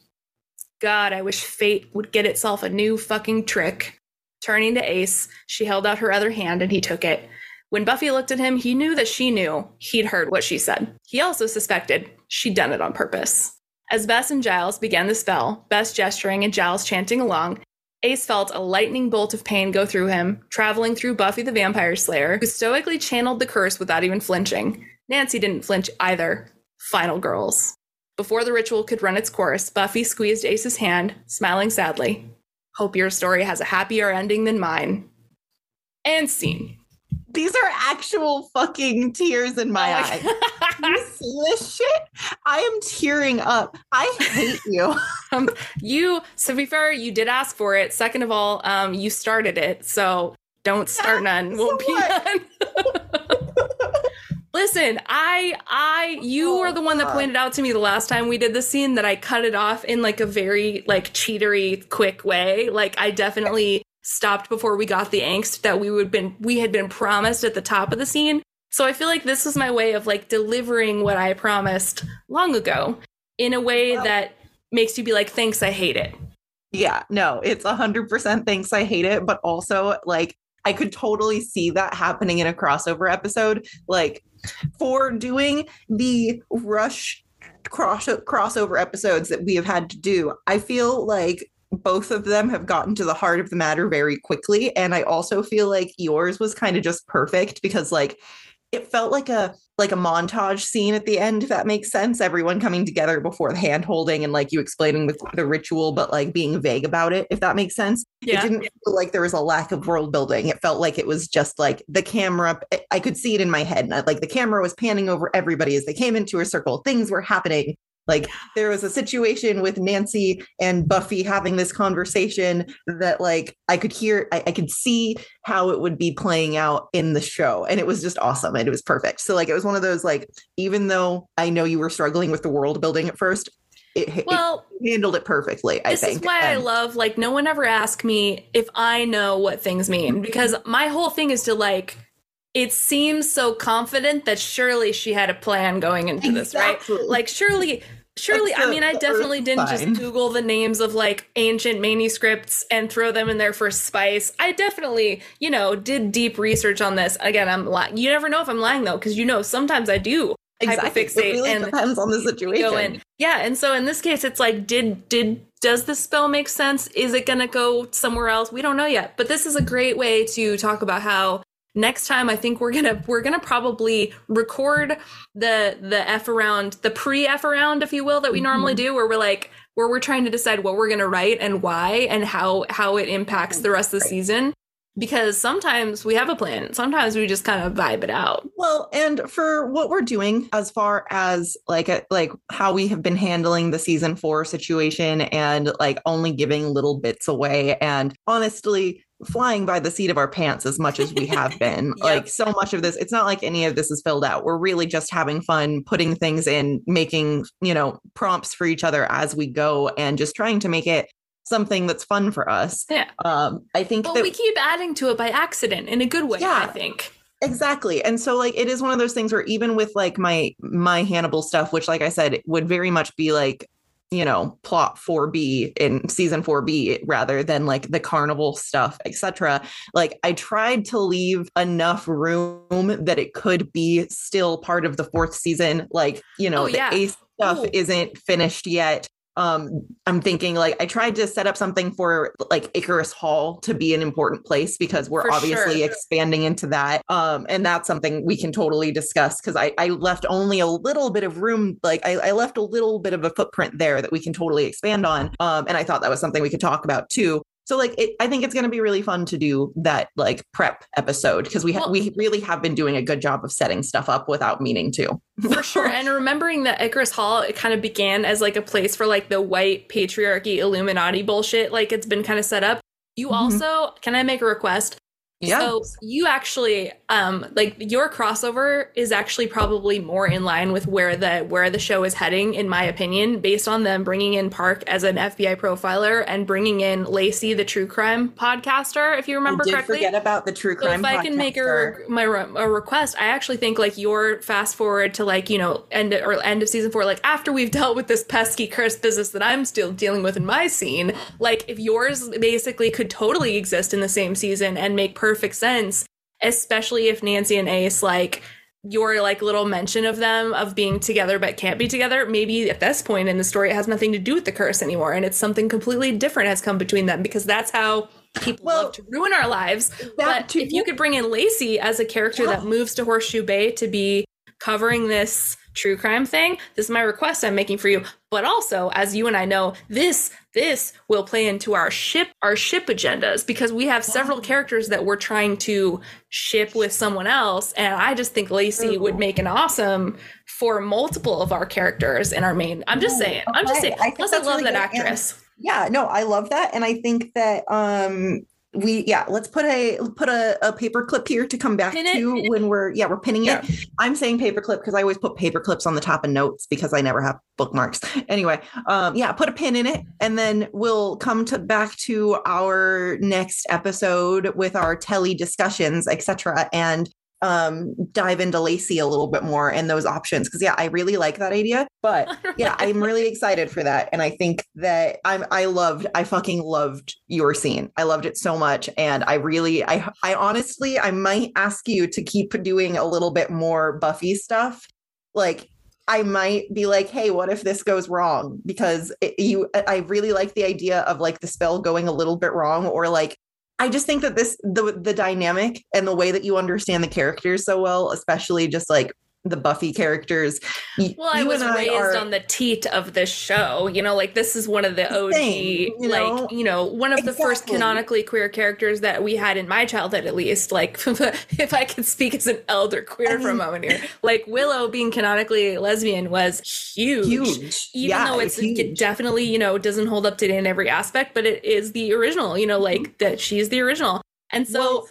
God, I wish fate would get itself a new fucking trick. Turning to Ace, she held out her other hand and he took it. When Buffy looked at him, he knew that she knew he'd heard what she said. He also suspected she'd done it on purpose. As Bess and Giles began the spell, Bess gesturing and Giles chanting along, Ace felt a lightning bolt of pain go through him, traveling through Buffy the Vampire Slayer, who stoically channeled the curse without even flinching. Nancy didn't flinch either. Final girls. Before the ritual could run its course, Buffy squeezed Ace's hand, smiling sadly. Hope your story has a happier ending than mine. And scene these are actual fucking tears in my oh eyes. you see this shit? I am tearing up. I hate you. um, you, to be fair, you did ask for it. Second of all, um, you started it, so don't start yeah, none. Won't be none. Listen, I, I, you oh, were the one that pointed out to me the last time we did the scene that I cut it off in like a very like cheatery, quick way. Like I definitely stopped before we got the angst that we would been we had been promised at the top of the scene. So I feel like this was my way of like delivering what I promised long ago in a way well, that makes you be like, thanks, I hate it. Yeah, no, it's a hundred percent thanks, I hate it. But also like I could totally see that happening in a crossover episode. Like for doing the rush cross crossover episodes that we have had to do, I feel like both of them have gotten to the heart of the matter very quickly and i also feel like yours was kind of just perfect because like it felt like a like a montage scene at the end if that makes sense. Everyone coming together before the hand holding and like you explaining the, the ritual but like being vague about it if that makes sense. Yeah. it didn't feel like there was a lack of world building. It felt like it was just like the camera eh, i could see it in my head like the camera was panning over everybody as they came into a circle. Things were happening like there was a situation with Nancy and Buffy having this conversation that like I could hear, I, I, could see how it would be playing out in the show. And it was just awesome. And it was perfect. So like it was one of those like, even though I know you were struggling with the world building at first, it, well, it handled it perfectly. I this think. is why I love like no one ever asked me if I know what things mean because my whole thing is to like it seems so confident that surely she had a plan going into exactly. this, right? Like surely Surely, That's I mean, I definitely didn't sign. just Google the names of like ancient manuscripts and throw them in there for spice. I definitely, you know, did deep research on this. Again, I'm lying. You never know if I'm lying though, because you know, sometimes I do Exactly. hyperfixate It really and depends on the situation. go in. Yeah, and so in this case, it's like, did did does the spell make sense? Is it gonna go somewhere else? We don't know yet. But this is a great way to talk about how next time I think we're gonna we're gonna probably record the the f around the pre f around, if you will, that we normally mm-hmm. do, where we're like where we're trying to decide what we're gonna write and why and how how it impacts the rest of the season. Because sometimes we have a plan, sometimes we just kind of vibe it out. Well, and for what we're doing as far as like a, like how we have been handling the season 4 situation and like only giving little bits away and honestly flying by the seat of our pants as much as we have been. Yep. Like so much of this it's not like any of this is filled out. We're really just having fun putting things in, making, you know, prompts for each other as we go and just trying to make it something that's fun for us. Yeah. Um I think But that we keep adding to it by accident in a good way, Yeah. I think. exactly and so like it is one of those things where even with like my my hannibal stuff which like i said would very much be like you know plot 4b in season 4b rather than like the carnival stuff etc like i tried to leave enough room that it could be still part of the fourth season like you know Oh, yeah. the ace stuff Ooh. isn't finished yet um i'm thinking like i tried to set up something for like icarus hall to be an important place because we're For obviously sure. expanding into that um and that's something we can totally discuss because i i left only a little bit of room like I, I left a little bit of a footprint there that we can totally expand on um and i thought that was something we could talk about too so like it, i think it's going to be really fun to do that like prep episode because we ha- Well- we really have been doing a good job of setting stuff up without meaning to. For sure and remembering that icarus hall it kind of began as like a place for like the white patriarchy illuminati bullshit like it's been kind of set up. You Mhm. also can i make a request yeah so you actually um like your crossover is actually probably more in line with where the where the show is heading in my opinion based on them bringing in park as an fbi profiler and bringing in lacey the true crime podcaster if you remember I correctly forget about the true so crime if I can make a, podcaster. my a request, I actually think like your fast forward to like you know end or end of season four, like after we've dealt with this pesky cursed business that I'm still dealing with in my scene, like if yours basically could totally exist in the same season and make perfect sense, especially if Nancy and Ace like your like little mention of them of being together but can't be together maybe at this point in the story it has nothing to do with the curse anymore and it's something completely different has come between them because that's how people Well, love to ruin our lives. but too- if you could bring in Lacey as a character that moves to Horseshoe Bay to be covering this true crime thing, this is my request I'm making for you. But also, as you and I know, this this will play into our ship our ship agendas because we have several characters that we're trying to ship with someone else, and I just think Lacey would make an awesome for multiple of our characters in our main. I'm just Ooh, saying. I'm just saying. I Plus, I love really that good, and- actress. yeah no i love that and i think that um we yeah let's put a put a, a paper clip here to come back Pin to it. when we're yeah we're pinning Yeah. it i'm saying paper clip because i always put paper clips on the top of notes because i never have bookmarks anyway um yeah put a pin in it and then we'll come to back to our next episode with our telly discussions etc and um dive into lacey a little bit more and those options. Because yeah i really like that idea but yeah i'm really excited for that. And i think that i'm i loved i fucking loved your scene. I loved it so much. And i really i i honestly i might ask you to keep doing a little bit more buffy stuff. Like I might be like, hey, what if this goes wrong? Because it, you, I really like the idea of like the spell going a little bit wrong, or like, I just think that this the the dynamic and the way that you understand the characters so well, especially just like the Buffy characters. Well, I was and raised are- on the teat of this show. You know, like this is one of the OG, Same, you know? like you know, one of the first canonically queer characters that we had in my childhood, at least. Like, if I could speak as an elder queer I for a moment here, like Willow being canonically lesbian was huge. huge, Even Yeah, though it's it definitely you know doesn't hold up today in every aspect, but it is the original. You know, like mm-hmm. that she's the original, and so. Well,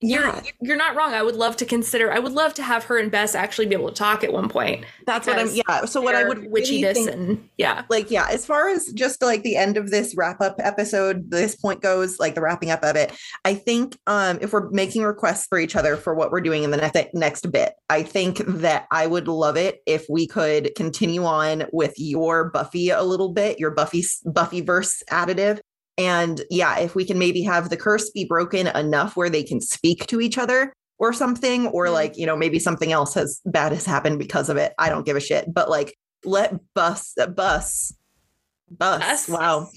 yeah, you're, you're not wrong. I would love to consider. I would love to have her and Bess actually be able to talk at one point. that's what I'm. Yeah. So what I would really witchiness think and yeah, like yeah as far as just like the end of this wrap up episode this point goes like the wrapping up of it i think um if we're making requests for each other for what we're doing in the next next bit i think that i would love it if we could continue on with your buffy a little bit your buffy buffy verse additive and yeah if we can maybe have the curse be broken enough where they can speak to each other or something or Mhm. like you know maybe something else has bad has happened because of it i don't give a shit but like let bus bus bus Bus? wow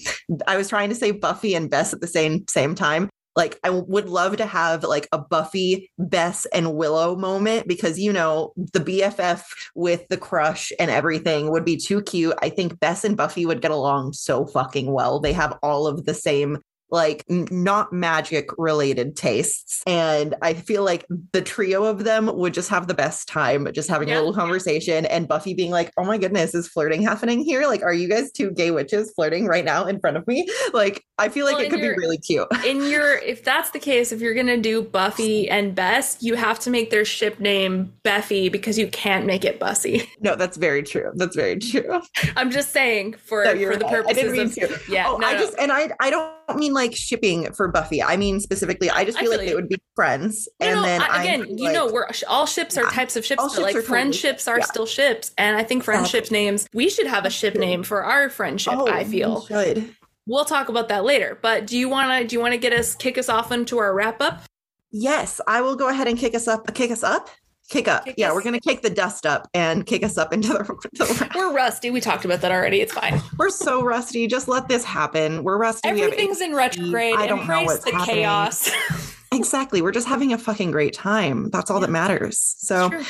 i was trying to say buffy and bess at the same same time like i would love to have like a buffy bess and willow moment because you know the bff with the crush and everything would be too cute. I think bess and buffy would get along so fucking well. They have all of the same like n- not magic related tastes and i feel like the trio of them would just have the best time just having Yeah. a little conversation and buffy being like oh my goodness is flirting happening here like are you guys two gay witches flirting right now in front of me like i feel like Well, it could be really cute in your if that's the case, if you're gonna do Buffy and Bess, you have to make their ship name Beffy because you can't make it Bussy. no that's very true that's very true I'm just saying for No, for the right. I didn't purposes mean of to. yeah. oh no, i no. just and i i don't mean like shipping for buffy i mean specifically i just I feel feel like they would be friends No, and no, then I- again, you like- know, we're all ships are Yeah. types of ships, All but ships like are totally friendships are yeah. still ships, and I think friendships names we should have a ship name for our friendship. Oh, I we feel should we'll talk about that later. But do you want to do you want to get us kick us off into our wrap up? Yes, I will go ahead and kick us up. Kick us up. Kick up. Kick yeah, us- we're gonna kick the dust up and kick us up into the. the We're rusty. We talked about that already. It's fine. we're so rusty. Just let this happen. We're rusty. We Everything's in retrograde. I don't know what's the happening. chaos. exactly. We're just having a fucking great time. That's all that matters. So, Sure.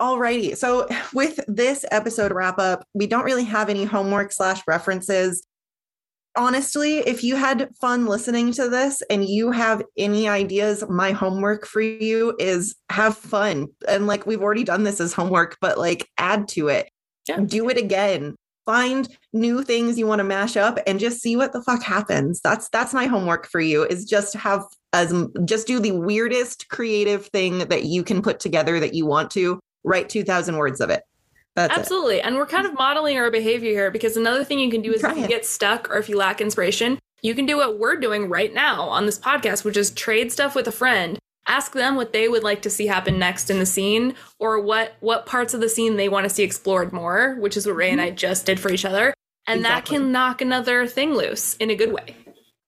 alrighty. So, with this episode wrap up, we don't really have any homework slash references. Honestly, if you had fun listening to this and you have any ideas, my homework for you is have fun. And like we've already done this as homework, but like add to it. Yeah. Do it again. Find new things you want to mash up and just see what the fuck happens. That's that's my homework for you is just have as just do the weirdest creative thing that you can put together that you want to. Write 2000 words of it. That's it. Absolutely. And we're kind of modeling our behavior here because another thing you can do is Try if you it. get stuck or if you lack inspiration, you can do what we're doing right now on this podcast, which is trade stuff with a friend. Ask them what they would like to see happen next in the scene or what what parts of the scene they want to see explored more, which is what Rey and mm-hmm. I just did for each other. And that can knock another thing loose in a good way.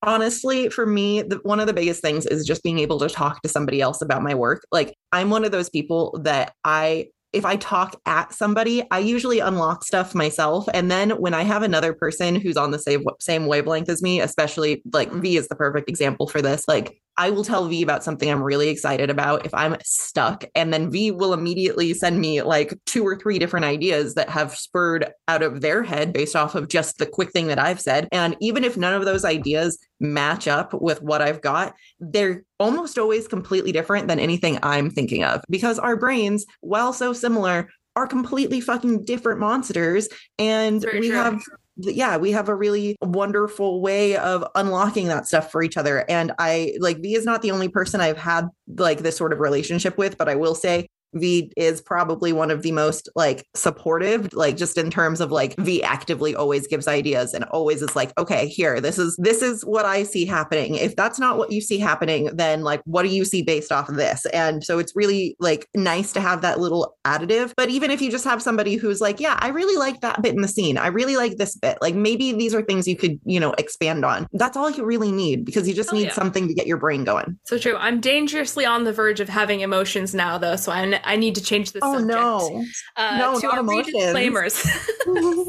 honestly for me the, one of the biggest things is just being able to talk to somebody else about my work like i'm one of those people that i if i talk at somebody i usually unlock stuff myself. And then when i have another person who's on the same same wavelength as me especially like v is the perfect example for this like I will tell V about something I'm really excited about if I'm stuck. And then V will immediately send me like two or three different ideas that have spurred out of their head based off of just the quick thing that I've said. And even if none of those ideas match up with what I've got, they're almost always completely different than anything I'm thinking of because our brains, while so similar, are completely fucking different monsters. And we true. have yeah, we have a really wonderful way of unlocking that stuff for each other. And I like V is not the only person I've had like this sort of relationship with, but I will say V is probably one of the most like supportive, like just in terms of like V actively always gives ideas and always is like, okay, here, this is this is what I see happening. If that's not what you see happening, then like what do you see based off of this? And so it's really like nice to have that little additive. But even if you just have somebody who's like, yeah, I really like that bit in the scene. I really like this bit. Like maybe these are things you could, you know, expand on. That's all you really need because you just Oh, need yeah. something to get your brain going. So true. I'm dangerously on the verge of having emotions now, though. So I, I need to change the Oh subject. no. Uh, No, to not our emotions. disclaimers.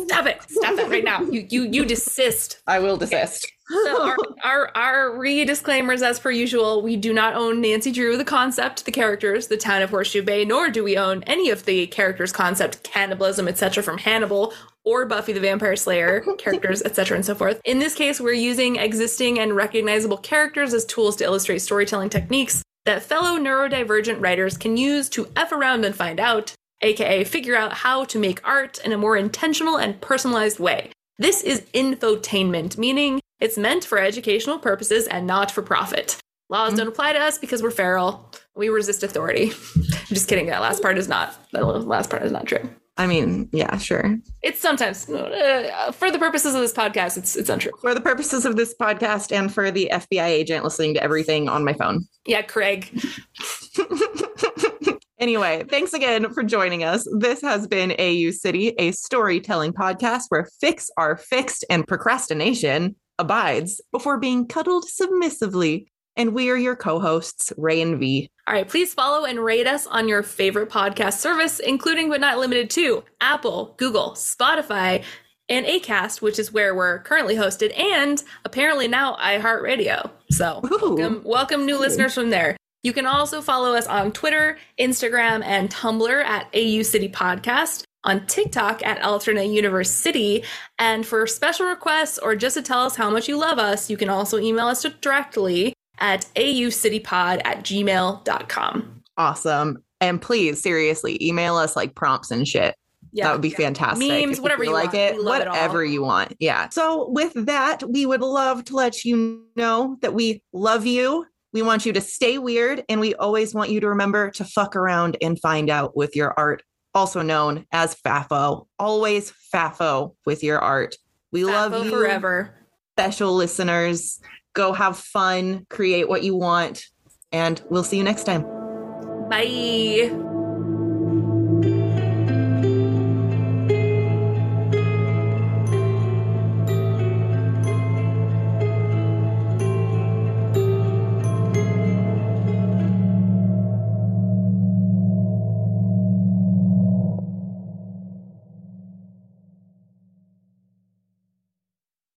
Stop it! Stop it right now! You you you desist. I will desist. So our our, our re disclaimers, as per usual, we do not own Nancy Drew, the concept, the characters, the town of Horseshoe Bay, nor do we own any of the characters, concept, cannibalism, etc. from Hannibal or Buffy the Vampire Slayer characters, etc. and so forth. In this case, we're using existing and recognizable characters as tools to illustrate storytelling techniques that fellow neurodivergent writers can use to f around and find out, aka figure out how to make art in a more intentional and personalized way. This is infotainment, meaning it's meant for educational purposes and not for profit. Laws Mm-hmm. don't apply to us because we're feral. We resist authority. I'm just kidding. That last part is not. That last part is not true. I mean, yeah, sure. It's sometimes, uh, for the purposes of this podcast, it's it's untrue. For the purposes of this podcast and for the FBI agent listening to everything on my phone. Yeah, Craig. anyway, thanks again for joining us. This has been AU City, a storytelling podcast where fics are fixed and procrastination abides before being cuddled submissively. And we are your co hosts, Rey and V. All right, please follow and rate us on your favorite podcast service, including but not limited to Apple, Google, Spotify, and Acast, which is where we're currently hosted, and apparently now iHeartRadio. So Ooh. welcome, welcome new listeners from there. You can also follow us on Twitter, Instagram, and Tumblr at AU City Podcast, on TikTok at Alternate Universe City. And for special requests or just to tell us how much you love us, you can also email us directly at aucitypod at gmail.com. Awesome. And please, seriously, email us like prompts and shit. Yeah. that would be fantastic. Memes, If whatever you like want. it, We love it all. whatever you want. Yeah. So with that, we would love to let you know that we love you. We want you to stay weird, and we always want you to remember to fuck around and find out with your art, also known as FAFO. Always FAFO with your art. We love you, forever. special listeners. Go have fun, create what you want, and we'll see you next time. Bye.